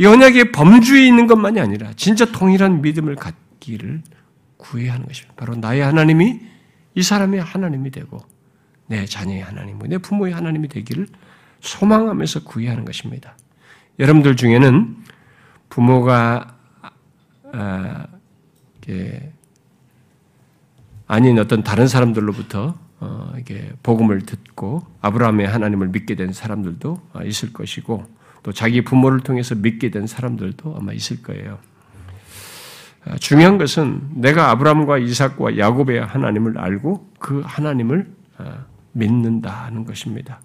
연약의 범주에 있는 것만이 아니라 진짜 통일한 믿음을 갖기를 구해야 하는 것입니다. 바로 나의 하나님이 이 사람의 하나님이 되고 내 자녀의 하나님이고 내 부모의 하나님이 되기를 소망하면서 구해야 하는 것입니다. 여러분들 중에는 부모가 아, 아닌 어떤 다른 사람들로부터 어, 이게 복음을 듣고 아브라함의 하나님을 믿게 된 사람들도 있을 것이고 또 자기 부모를 통해서 믿게 된 사람들도 아마 있을 거예요. 아, 중요한 것은 내가 아브라함과 이삭과 야곱의 하나님을 알고 그 하나님을 아, 믿는다는 것입니다.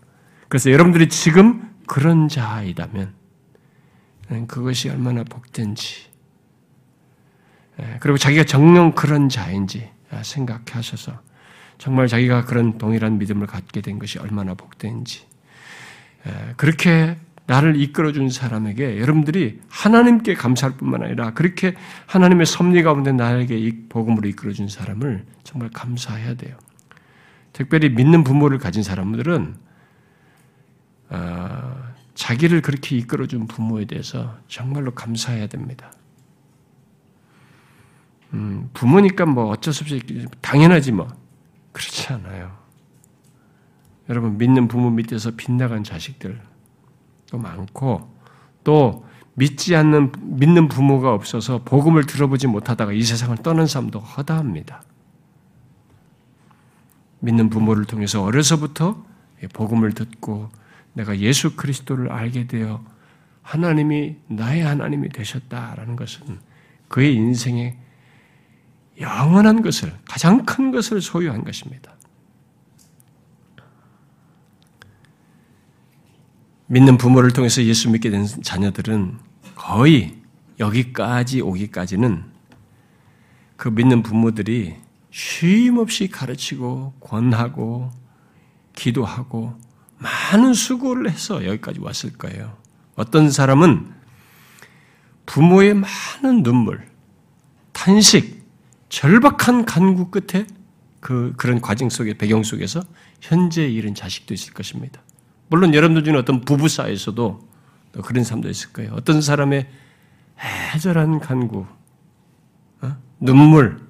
그래서 여러분들이 지금 그런 자이다면 그것이 얼마나 복된지 예, 그리고 자기가 정령 그런 자인지 아, 생각하셔서 정말 자기가 그런 동일한 믿음을 갖게 된 것이 얼마나 복된지 예, 그렇게 나를 이끌어준 사람에게 여러분들이 하나님께 감사할 뿐만 아니라 그렇게 하나님의 섭리 가운데 나에게 이 복음으로 이끌어준 사람을 정말 감사해야 돼요. 특별히 믿는 부모를 가진 사람들은 어, 자기를 그렇게 이끌어준 부모에 대해서 정말로 감사해야 됩니다. 음, 부모니까 뭐 어쩔 수 없이 당연하지 뭐 그렇지 않아요. 여러분 믿는 부모 밑에서 빗나간 자식들 또 많고 또 믿지 않는 믿는 부모가 없어서 복음을 들어보지 못하다가 이 세상을 떠난 사람도 허다합니다. 믿는 부모를 통해서 어려서부터 복음을 듣고 내가 예수 그리스도를 알게 되어 하나님이 나의 하나님이 되셨다라는 것은 그의 인생에 영원한 것을 가장 큰 것을 소유한 것입니다. 믿는 부모를 통해서 예수 믿게 된 자녀들은 거의 여기까지 오기까지는 그 믿는 부모들이 쉼없이 가르치고 권하고 기도하고 많은 수고를 해서 여기까지 왔을 거예요. 어떤 사람은 부모의 많은 눈물, 탄식, 절박한 간구 끝에 그, 그런 과정 속에, 배경 속에서 현재 이른 자식도 있을 것입니다. 물론 여러분들 중에 어떤 부부 사이에서도 그런 사람도 있을 거예요. 어떤 사람의 애절한 간구, 어? 눈물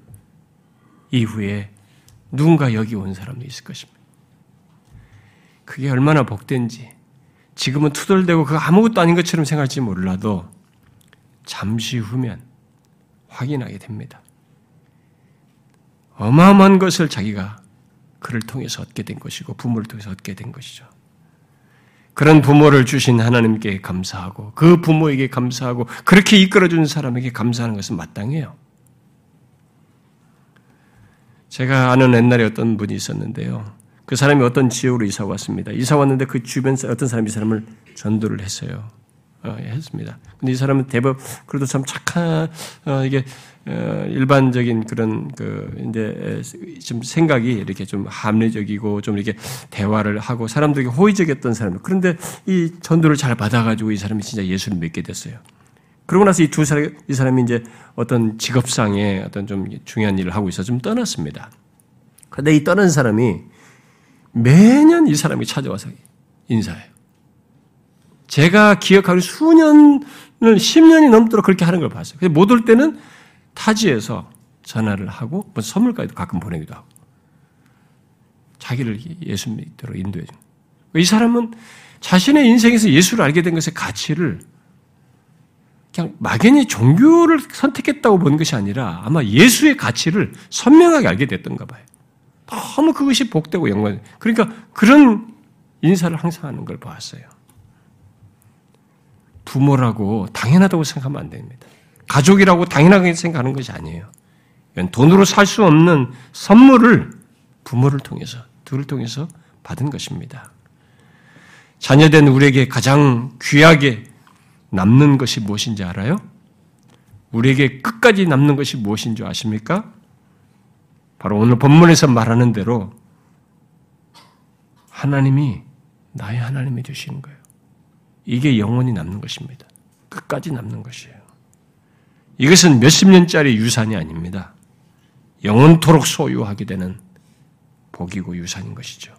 이후에 누군가 여기 온 사람도 있을 것입니다. 그게 얼마나 복된지 지금은 투덜대고 그 아무것도 아닌 것처럼 생각할지 몰라도 잠시 후면 확인하게 됩니다. 어마어마한 것을 자기가 그를 통해서 얻게 된 것이고 부모를 통해서 얻게 된 것이죠. 그런 부모를 주신 하나님께 감사하고 그 부모에게 감사하고 그렇게 이끌어준 사람에게 감사하는 것은 마땅해요. 제가 아는 옛날에 어떤 분이 있었는데요. 그 사람이 어떤 지역으로 이사 왔습니다. 이사 왔는데 그 주변 어떤 사람이 이 사람을 전도를 했어요. 어, 했습니다. 근데 이 사람은 대법 그래도 참 착한 어, 이게 어, 일반적인 그런 그 이제 좀 생각이 이렇게 좀 합리적이고 좀 이렇게 대화를 하고 사람들에게 호의적이었던 사람. 그런데 이 전도를 잘 받아가지고 이 사람이 진짜 예수를 믿게 됐어요. 그러고 나서 이 두 사람 이 사람이 이제 어떤 직업상에 어떤 좀 중요한 일을 하고 있어 좀 떠났습니다. 그런데 이 떠난 사람이 매년 이 사람이 찾아와서 인사해요. 제가 기억하는 수년을 10년이 넘도록 그렇게 하는 걸 봤어요. 못올 때는 타지에서 전화를 하고 뭐 선물까지도 가끔 보내기도 하고 자기를 예수 믿도록 인도해 줍니다. 이 사람은 자신의 인생에서 예수를 알게 된 것의 가치를 그냥 막연히 종교를 선택했다고 본 것이 아니라 아마 예수의 가치를 선명하게 알게 됐던가 봐요. 너무 그것이 복되고 영광. 그러니까 그런 인사를 항상 하는 걸 보았어요. 부모라고 당연하다고 생각하면 안 됩니다. 가족이라고 당연하게 생각하는 것이 아니에요. 돈으로 살 수 없는 선물을 부모를 통해서, 둘을 통해서 받은 것입니다. 자녀된 우리에게 가장 귀하게 남는 것이 무엇인지 알아요? 우리에게 끝까지 남는 것이 무엇인 줄 아십니까? 바로 오늘 본문에서 말하는 대로 하나님이 나의 하나님이 되시는 거예요. 이게 영원히 남는 것입니다. 끝까지 남는 것이에요. 이것은 몇십 년짜리 유산이 아닙니다. 영원토록 소유하게 되는 복이고 유산인 것이죠.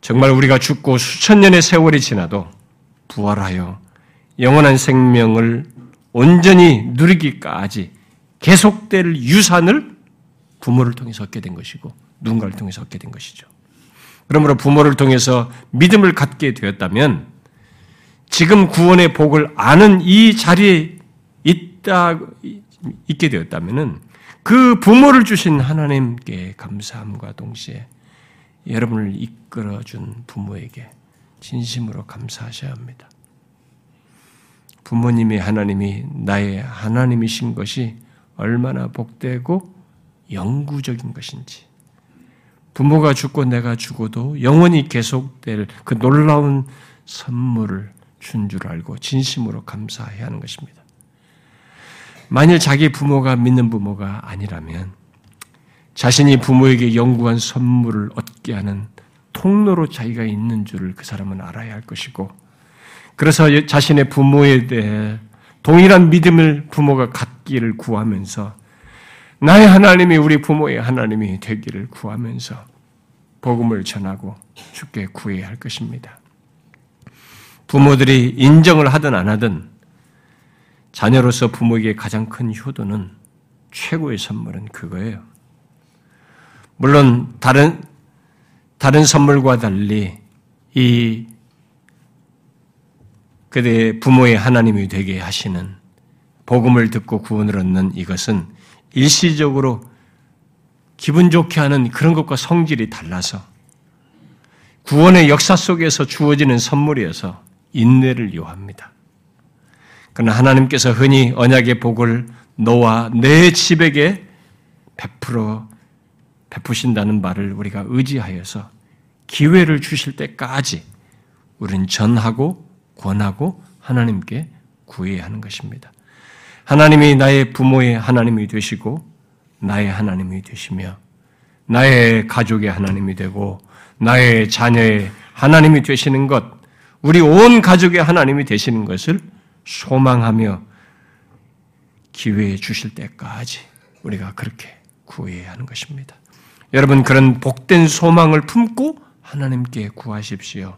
정말 우리가 죽고 수천 년의 세월이 지나도 부활하여 영원한 생명을 온전히 누리기까지 계속될 유산을 부모를 통해서 얻게 된 것이고 누군가를 통해서 얻게 된 것이죠. 그러므로 부모를 통해서 믿음을 갖게 되었다면 지금 구원의 복을 아는 이 자리에 있다, 있게 되었다면은 그 부모를 주신 하나님께 감사함과 동시에 여러분을 이끌어 준 부모에게 진심으로 감사하셔야 합니다. 부모님이 하나님이 나의 하나님이신 것이 얼마나 복되고 영구적인 것인지, 부모가 죽고 내가 죽어도 영원히 계속될 그 놀라운 선물을 준 줄 알고 진심으로 감사해야 하는 것입니다. 만일 자기 부모가 믿는 부모가 아니라면 자신이 부모에게 영구한 선물을 얻게 하는 통로로 자기가 있는 줄을 그 사람은 알아야 할 것이고 그래서 자신의 부모에 대해 동일한 믿음을 부모가 갖기를 구하면서 나의 하나님이 우리 부모의 하나님이 되기를 구하면서 복음을 전하고 주께 구해야 할 것입니다. 부모들이 인정을 하든 안 하든 자녀로서 부모에게 가장 큰 효도는 최고의 선물은 그거예요. 물론 다른 다른 선물과 달리 이 그대의 부모의 하나님이 되게 하시는 복음을 듣고 구원을 얻는 이것은 일시적으로 기분 좋게 하는 그런 것과 성질이 달라서 구원의 역사 속에서 주어지는 선물이어서 인내를 요합니다. 그러나 하나님께서 흔히 언약의 복을 너와 내 집에게 베풀어 베푸신다는 말을 우리가 의지하여서 기회를 주실 때까지 우리는 전하고 권하고 하나님께 구해야 하는 것입니다. 하나님이 나의 부모의 하나님이 되시고 나의 하나님이 되시며 나의 가족의 하나님이 되고 나의 자녀의 하나님이 되시는 것, 우리 온 가족의 하나님이 되시는 것을 소망하며 기회에 주실 때까지 우리가 그렇게 구해야 하는 것입니다. 여러분 그런 복된 소망을 품고 하나님께 구하십시오.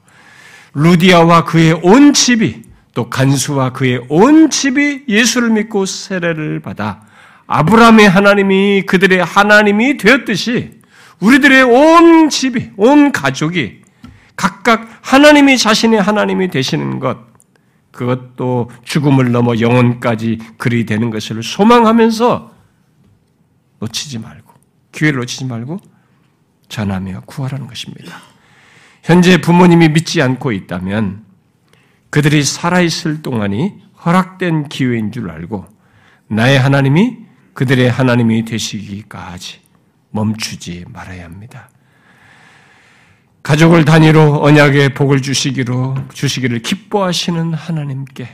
루디아와 그의 온 집이 또 간수와 그의 온 집이 예수를 믿고 세례를 받아 아브라함의 하나님이 그들의 하나님이 되었듯이 우리들의 온 집이 온 가족이 각각 하나님이 자신의 하나님이 되시는 것 그것도 죽음을 넘어 영혼까지 그리 되는 것을 소망하면서 놓치지 말고 기회를 놓치지 말고 전하며 구하라는 것입니다. 현재 부모님이 믿지 않고 있다면 그들이 살아있을 동안이 허락된 기회인 줄 알고 나의 하나님이 그들의 하나님이 되시기까지 멈추지 말아야 합니다. 가족을 단위로 언약의 복을 주시기로 주시기를 기뻐하시는 하나님께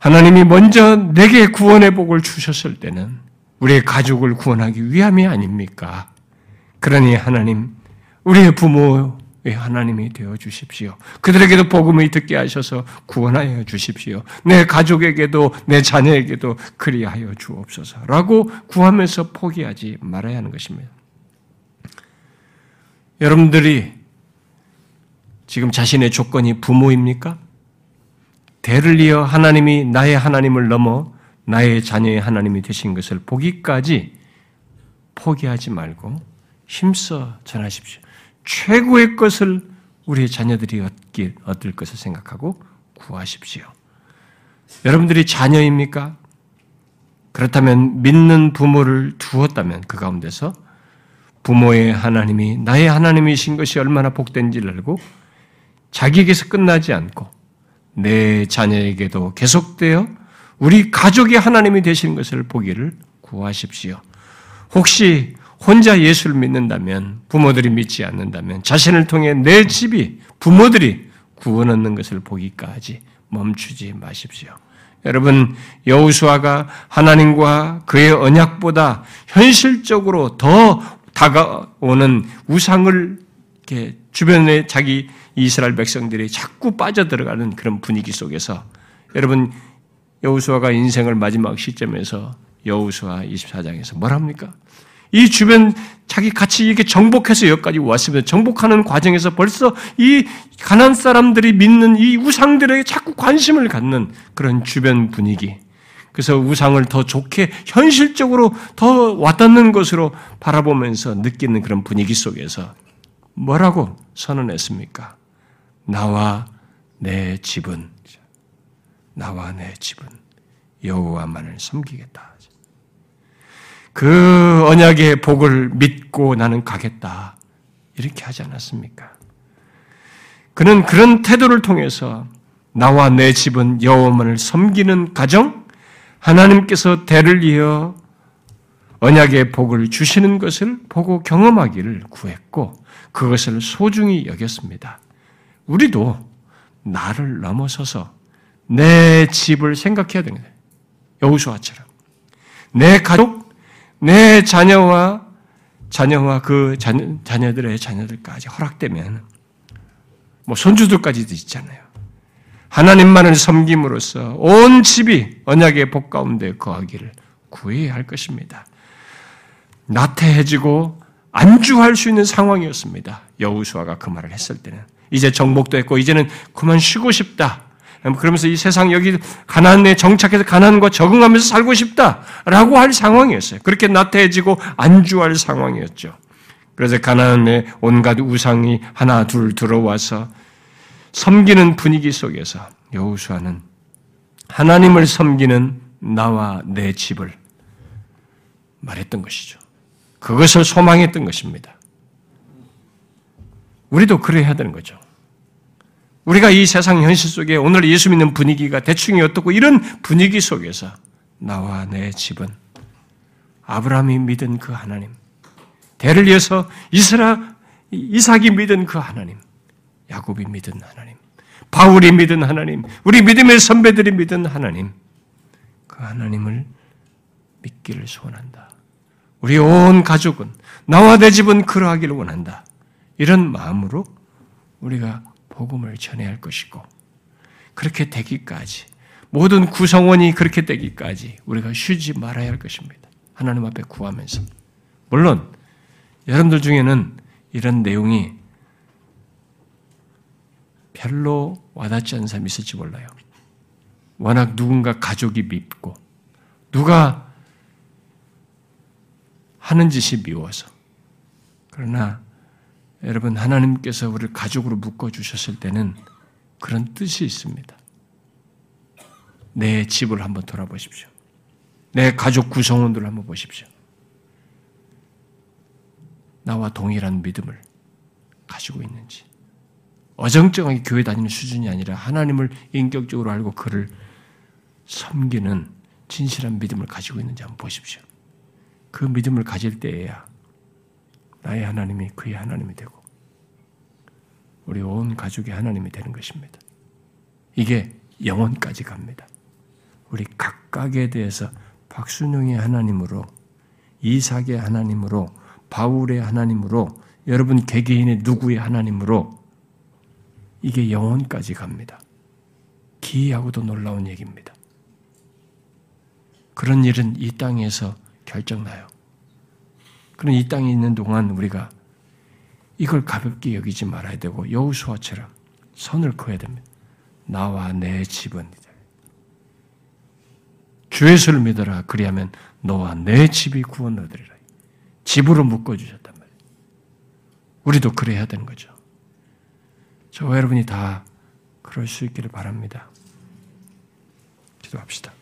하나님이 먼저 내게 구원의 복을 주셨을 때는 우리의 가족을 구원하기 위함이 아닙니까? 그러니 하나님 우리의 부모의 하나님이 되어 주십시오. 그들에게도 복음을 듣게 하셔서 구원하여 주십시오. 내 가족에게도 내 자녀에게도 그리하여 주옵소서라고 구하면서 포기하지 말아야 하는 것입니다. 여러분들이 지금 자신의 조건이 부모입니까? 대를 이어 하나님이 나의 하나님을 넘어 나의 자녀의 하나님이 되신 것을 보기까지 포기하지 말고 힘써 전하십시오. 최고의 것을 우리의 자녀들이 얻길, 얻을 것을 생각하고 구하십시오. 여러분들이 자녀입니까? 그렇다면 믿는 부모를 두었다면 그 가운데서 부모의 하나님이 나의 하나님이신 것이 얼마나 복된지를 알고 자기에게서 끝나지 않고 내 자녀에게도 계속되어 우리 가족의 하나님이 되시는 것을 보기를 구하십시오. 혹시 혼자 예수를 믿는다면, 부모들이 믿지 않는다면, 자신을 통해 내 집이, 부모들이 구원 얻는 것을 보기까지 멈추지 마십시오. 여러분, 여우수아가 하나님과 그의 언약보다 현실적으로 더 다가오는 우상을 이렇게 주변에 자기 이스라엘 백성들이 자꾸 빠져들어가는 그런 분위기 속에서 여러분 여우수아가 인생을 마지막 시점에서 여우수아 24장에서 뭘 합니까? 이 주변 자기 같이 이렇게 정복해서 여기까지 왔으면 정복하는 과정에서 벌써 이 가난 사람들이 믿는 이 우상들에게 자꾸 관심을 갖는 그런 주변 분위기. 그래서 우상을 더 좋게 현실적으로 더 와닿는 것으로 바라보면서 느끼는 그런 분위기 속에서 뭐라고 선언했습니까? 나와 내 집은 나와 내 집은 여호와만을 섬기겠다. 그 언약의 복을 믿고 나는 가겠다. 이렇게 하지 않았습니까? 그는 그런 태도를 통해서 나와 내 집은 여호와만을 섬기는 가정, 하나님께서 대를 이어 언약의 복을 주시는 것을 보고 경험하기를 구했고 그것을 소중히 여겼습니다. 우리도 나를 넘어서서 내 집을 생각해야 되는 거예요. 여우수아처럼. 내 가족, 내 자녀와 자녀와 그 자녀, 자녀들의 자녀들까지 허락되면 뭐 손주들까지도 있잖아요. 하나님만을 섬김으로써 온 집이 언약의 복 가운데 거하기를 구해야 할 것입니다. 나태해지고 안주할 수 있는 상황이었습니다. 여우수아가 그 말을 했을 때는 이제 정복도 했고 이제는 그만 쉬고 싶다. 그러면서 이 세상 여기 가난에 정착해서 가난과 적응하면서 살고 싶다라고 할 상황이었어요. 그렇게 나태해지고 안주할 상황이었죠. 그래서 가나안에 온갖 우상이 하나 둘 들어와서 섬기는 분위기 속에서 여호수아는 하나님을 섬기는 나와 내 집을 말했던 것이죠. 그것을 소망했던 것입니다. 우리도 그래야 되는 거죠. 우리가 이 세상 현실 속에 오늘 예수 믿는 분위기가 대충이 어떻고 이런 분위기 속에서 나와 내 집은 아브라함이 믿은 그 하나님, 대를 이어서 이스라 이삭이 믿은 그 하나님, 야곱이 믿은 하나님, 바울이 믿은 하나님, 우리 믿음의 선배들이 믿은 하나님, 그 하나님을 믿기를 소원한다. 우리 온 가족은 나와 내 집은 그러하기를 원한다. 이런 마음으로 우리가 복음을 전해야 할 것이고 그렇게 되기까지 모든 구성원이 그렇게 되기까지 우리가 쉬지 말아야 할 것입니다. 하나님 앞에 구하면서 물론 여러분들 중에는 이런 내용이 별로 와닿지 않은 사람이 있을지 몰라요. 워낙 누군가 가족이 밉고 누가 하는 짓이 미워서 그러나 여러분 하나님께서 우리를 가족으로 묶어 주셨을 때는 그런 뜻이 있습니다. 내 집을 한번 돌아보십시오. 내 가족 구성원들을 한번 보십시오. 나와 동일한 믿음을 가지고 있는지. 어정쩡하게 교회 다니는 수준이 아니라 하나님을 인격적으로 알고 그를 섬기는 진실한 믿음을 가지고 있는지 한번 보십시오. 그 믿음을 가질 때에야 나의 하나님이 그의 하나님이 되고 우리 온 가족의 하나님이 되는 것입니다. 이게 영원까지 갑니다. 우리 각각에 대해서 박순영의 하나님으로 이삭의 하나님으로 바울의 하나님으로 여러분 개개인의 누구의 하나님으로 이게 영원까지 갑니다. 기이하고도 놀라운 얘기입니다. 그런 일은 이 땅에서 결정나요. 그런 이 땅에 있는 동안 우리가 이걸 가볍게 여기지 말아야 되고 여우수아처럼 선을 그어야 됩니다. 나와 내 집은 주 예수를 믿어라. 그리하면 너와 내 집이 구원 얻으리라. 집으로 묶어주셨단 말이에요. 우리도 그래야 되는 거죠. 저와 여러분이 다 그럴 수 있기를 바랍니다. 기도합시다.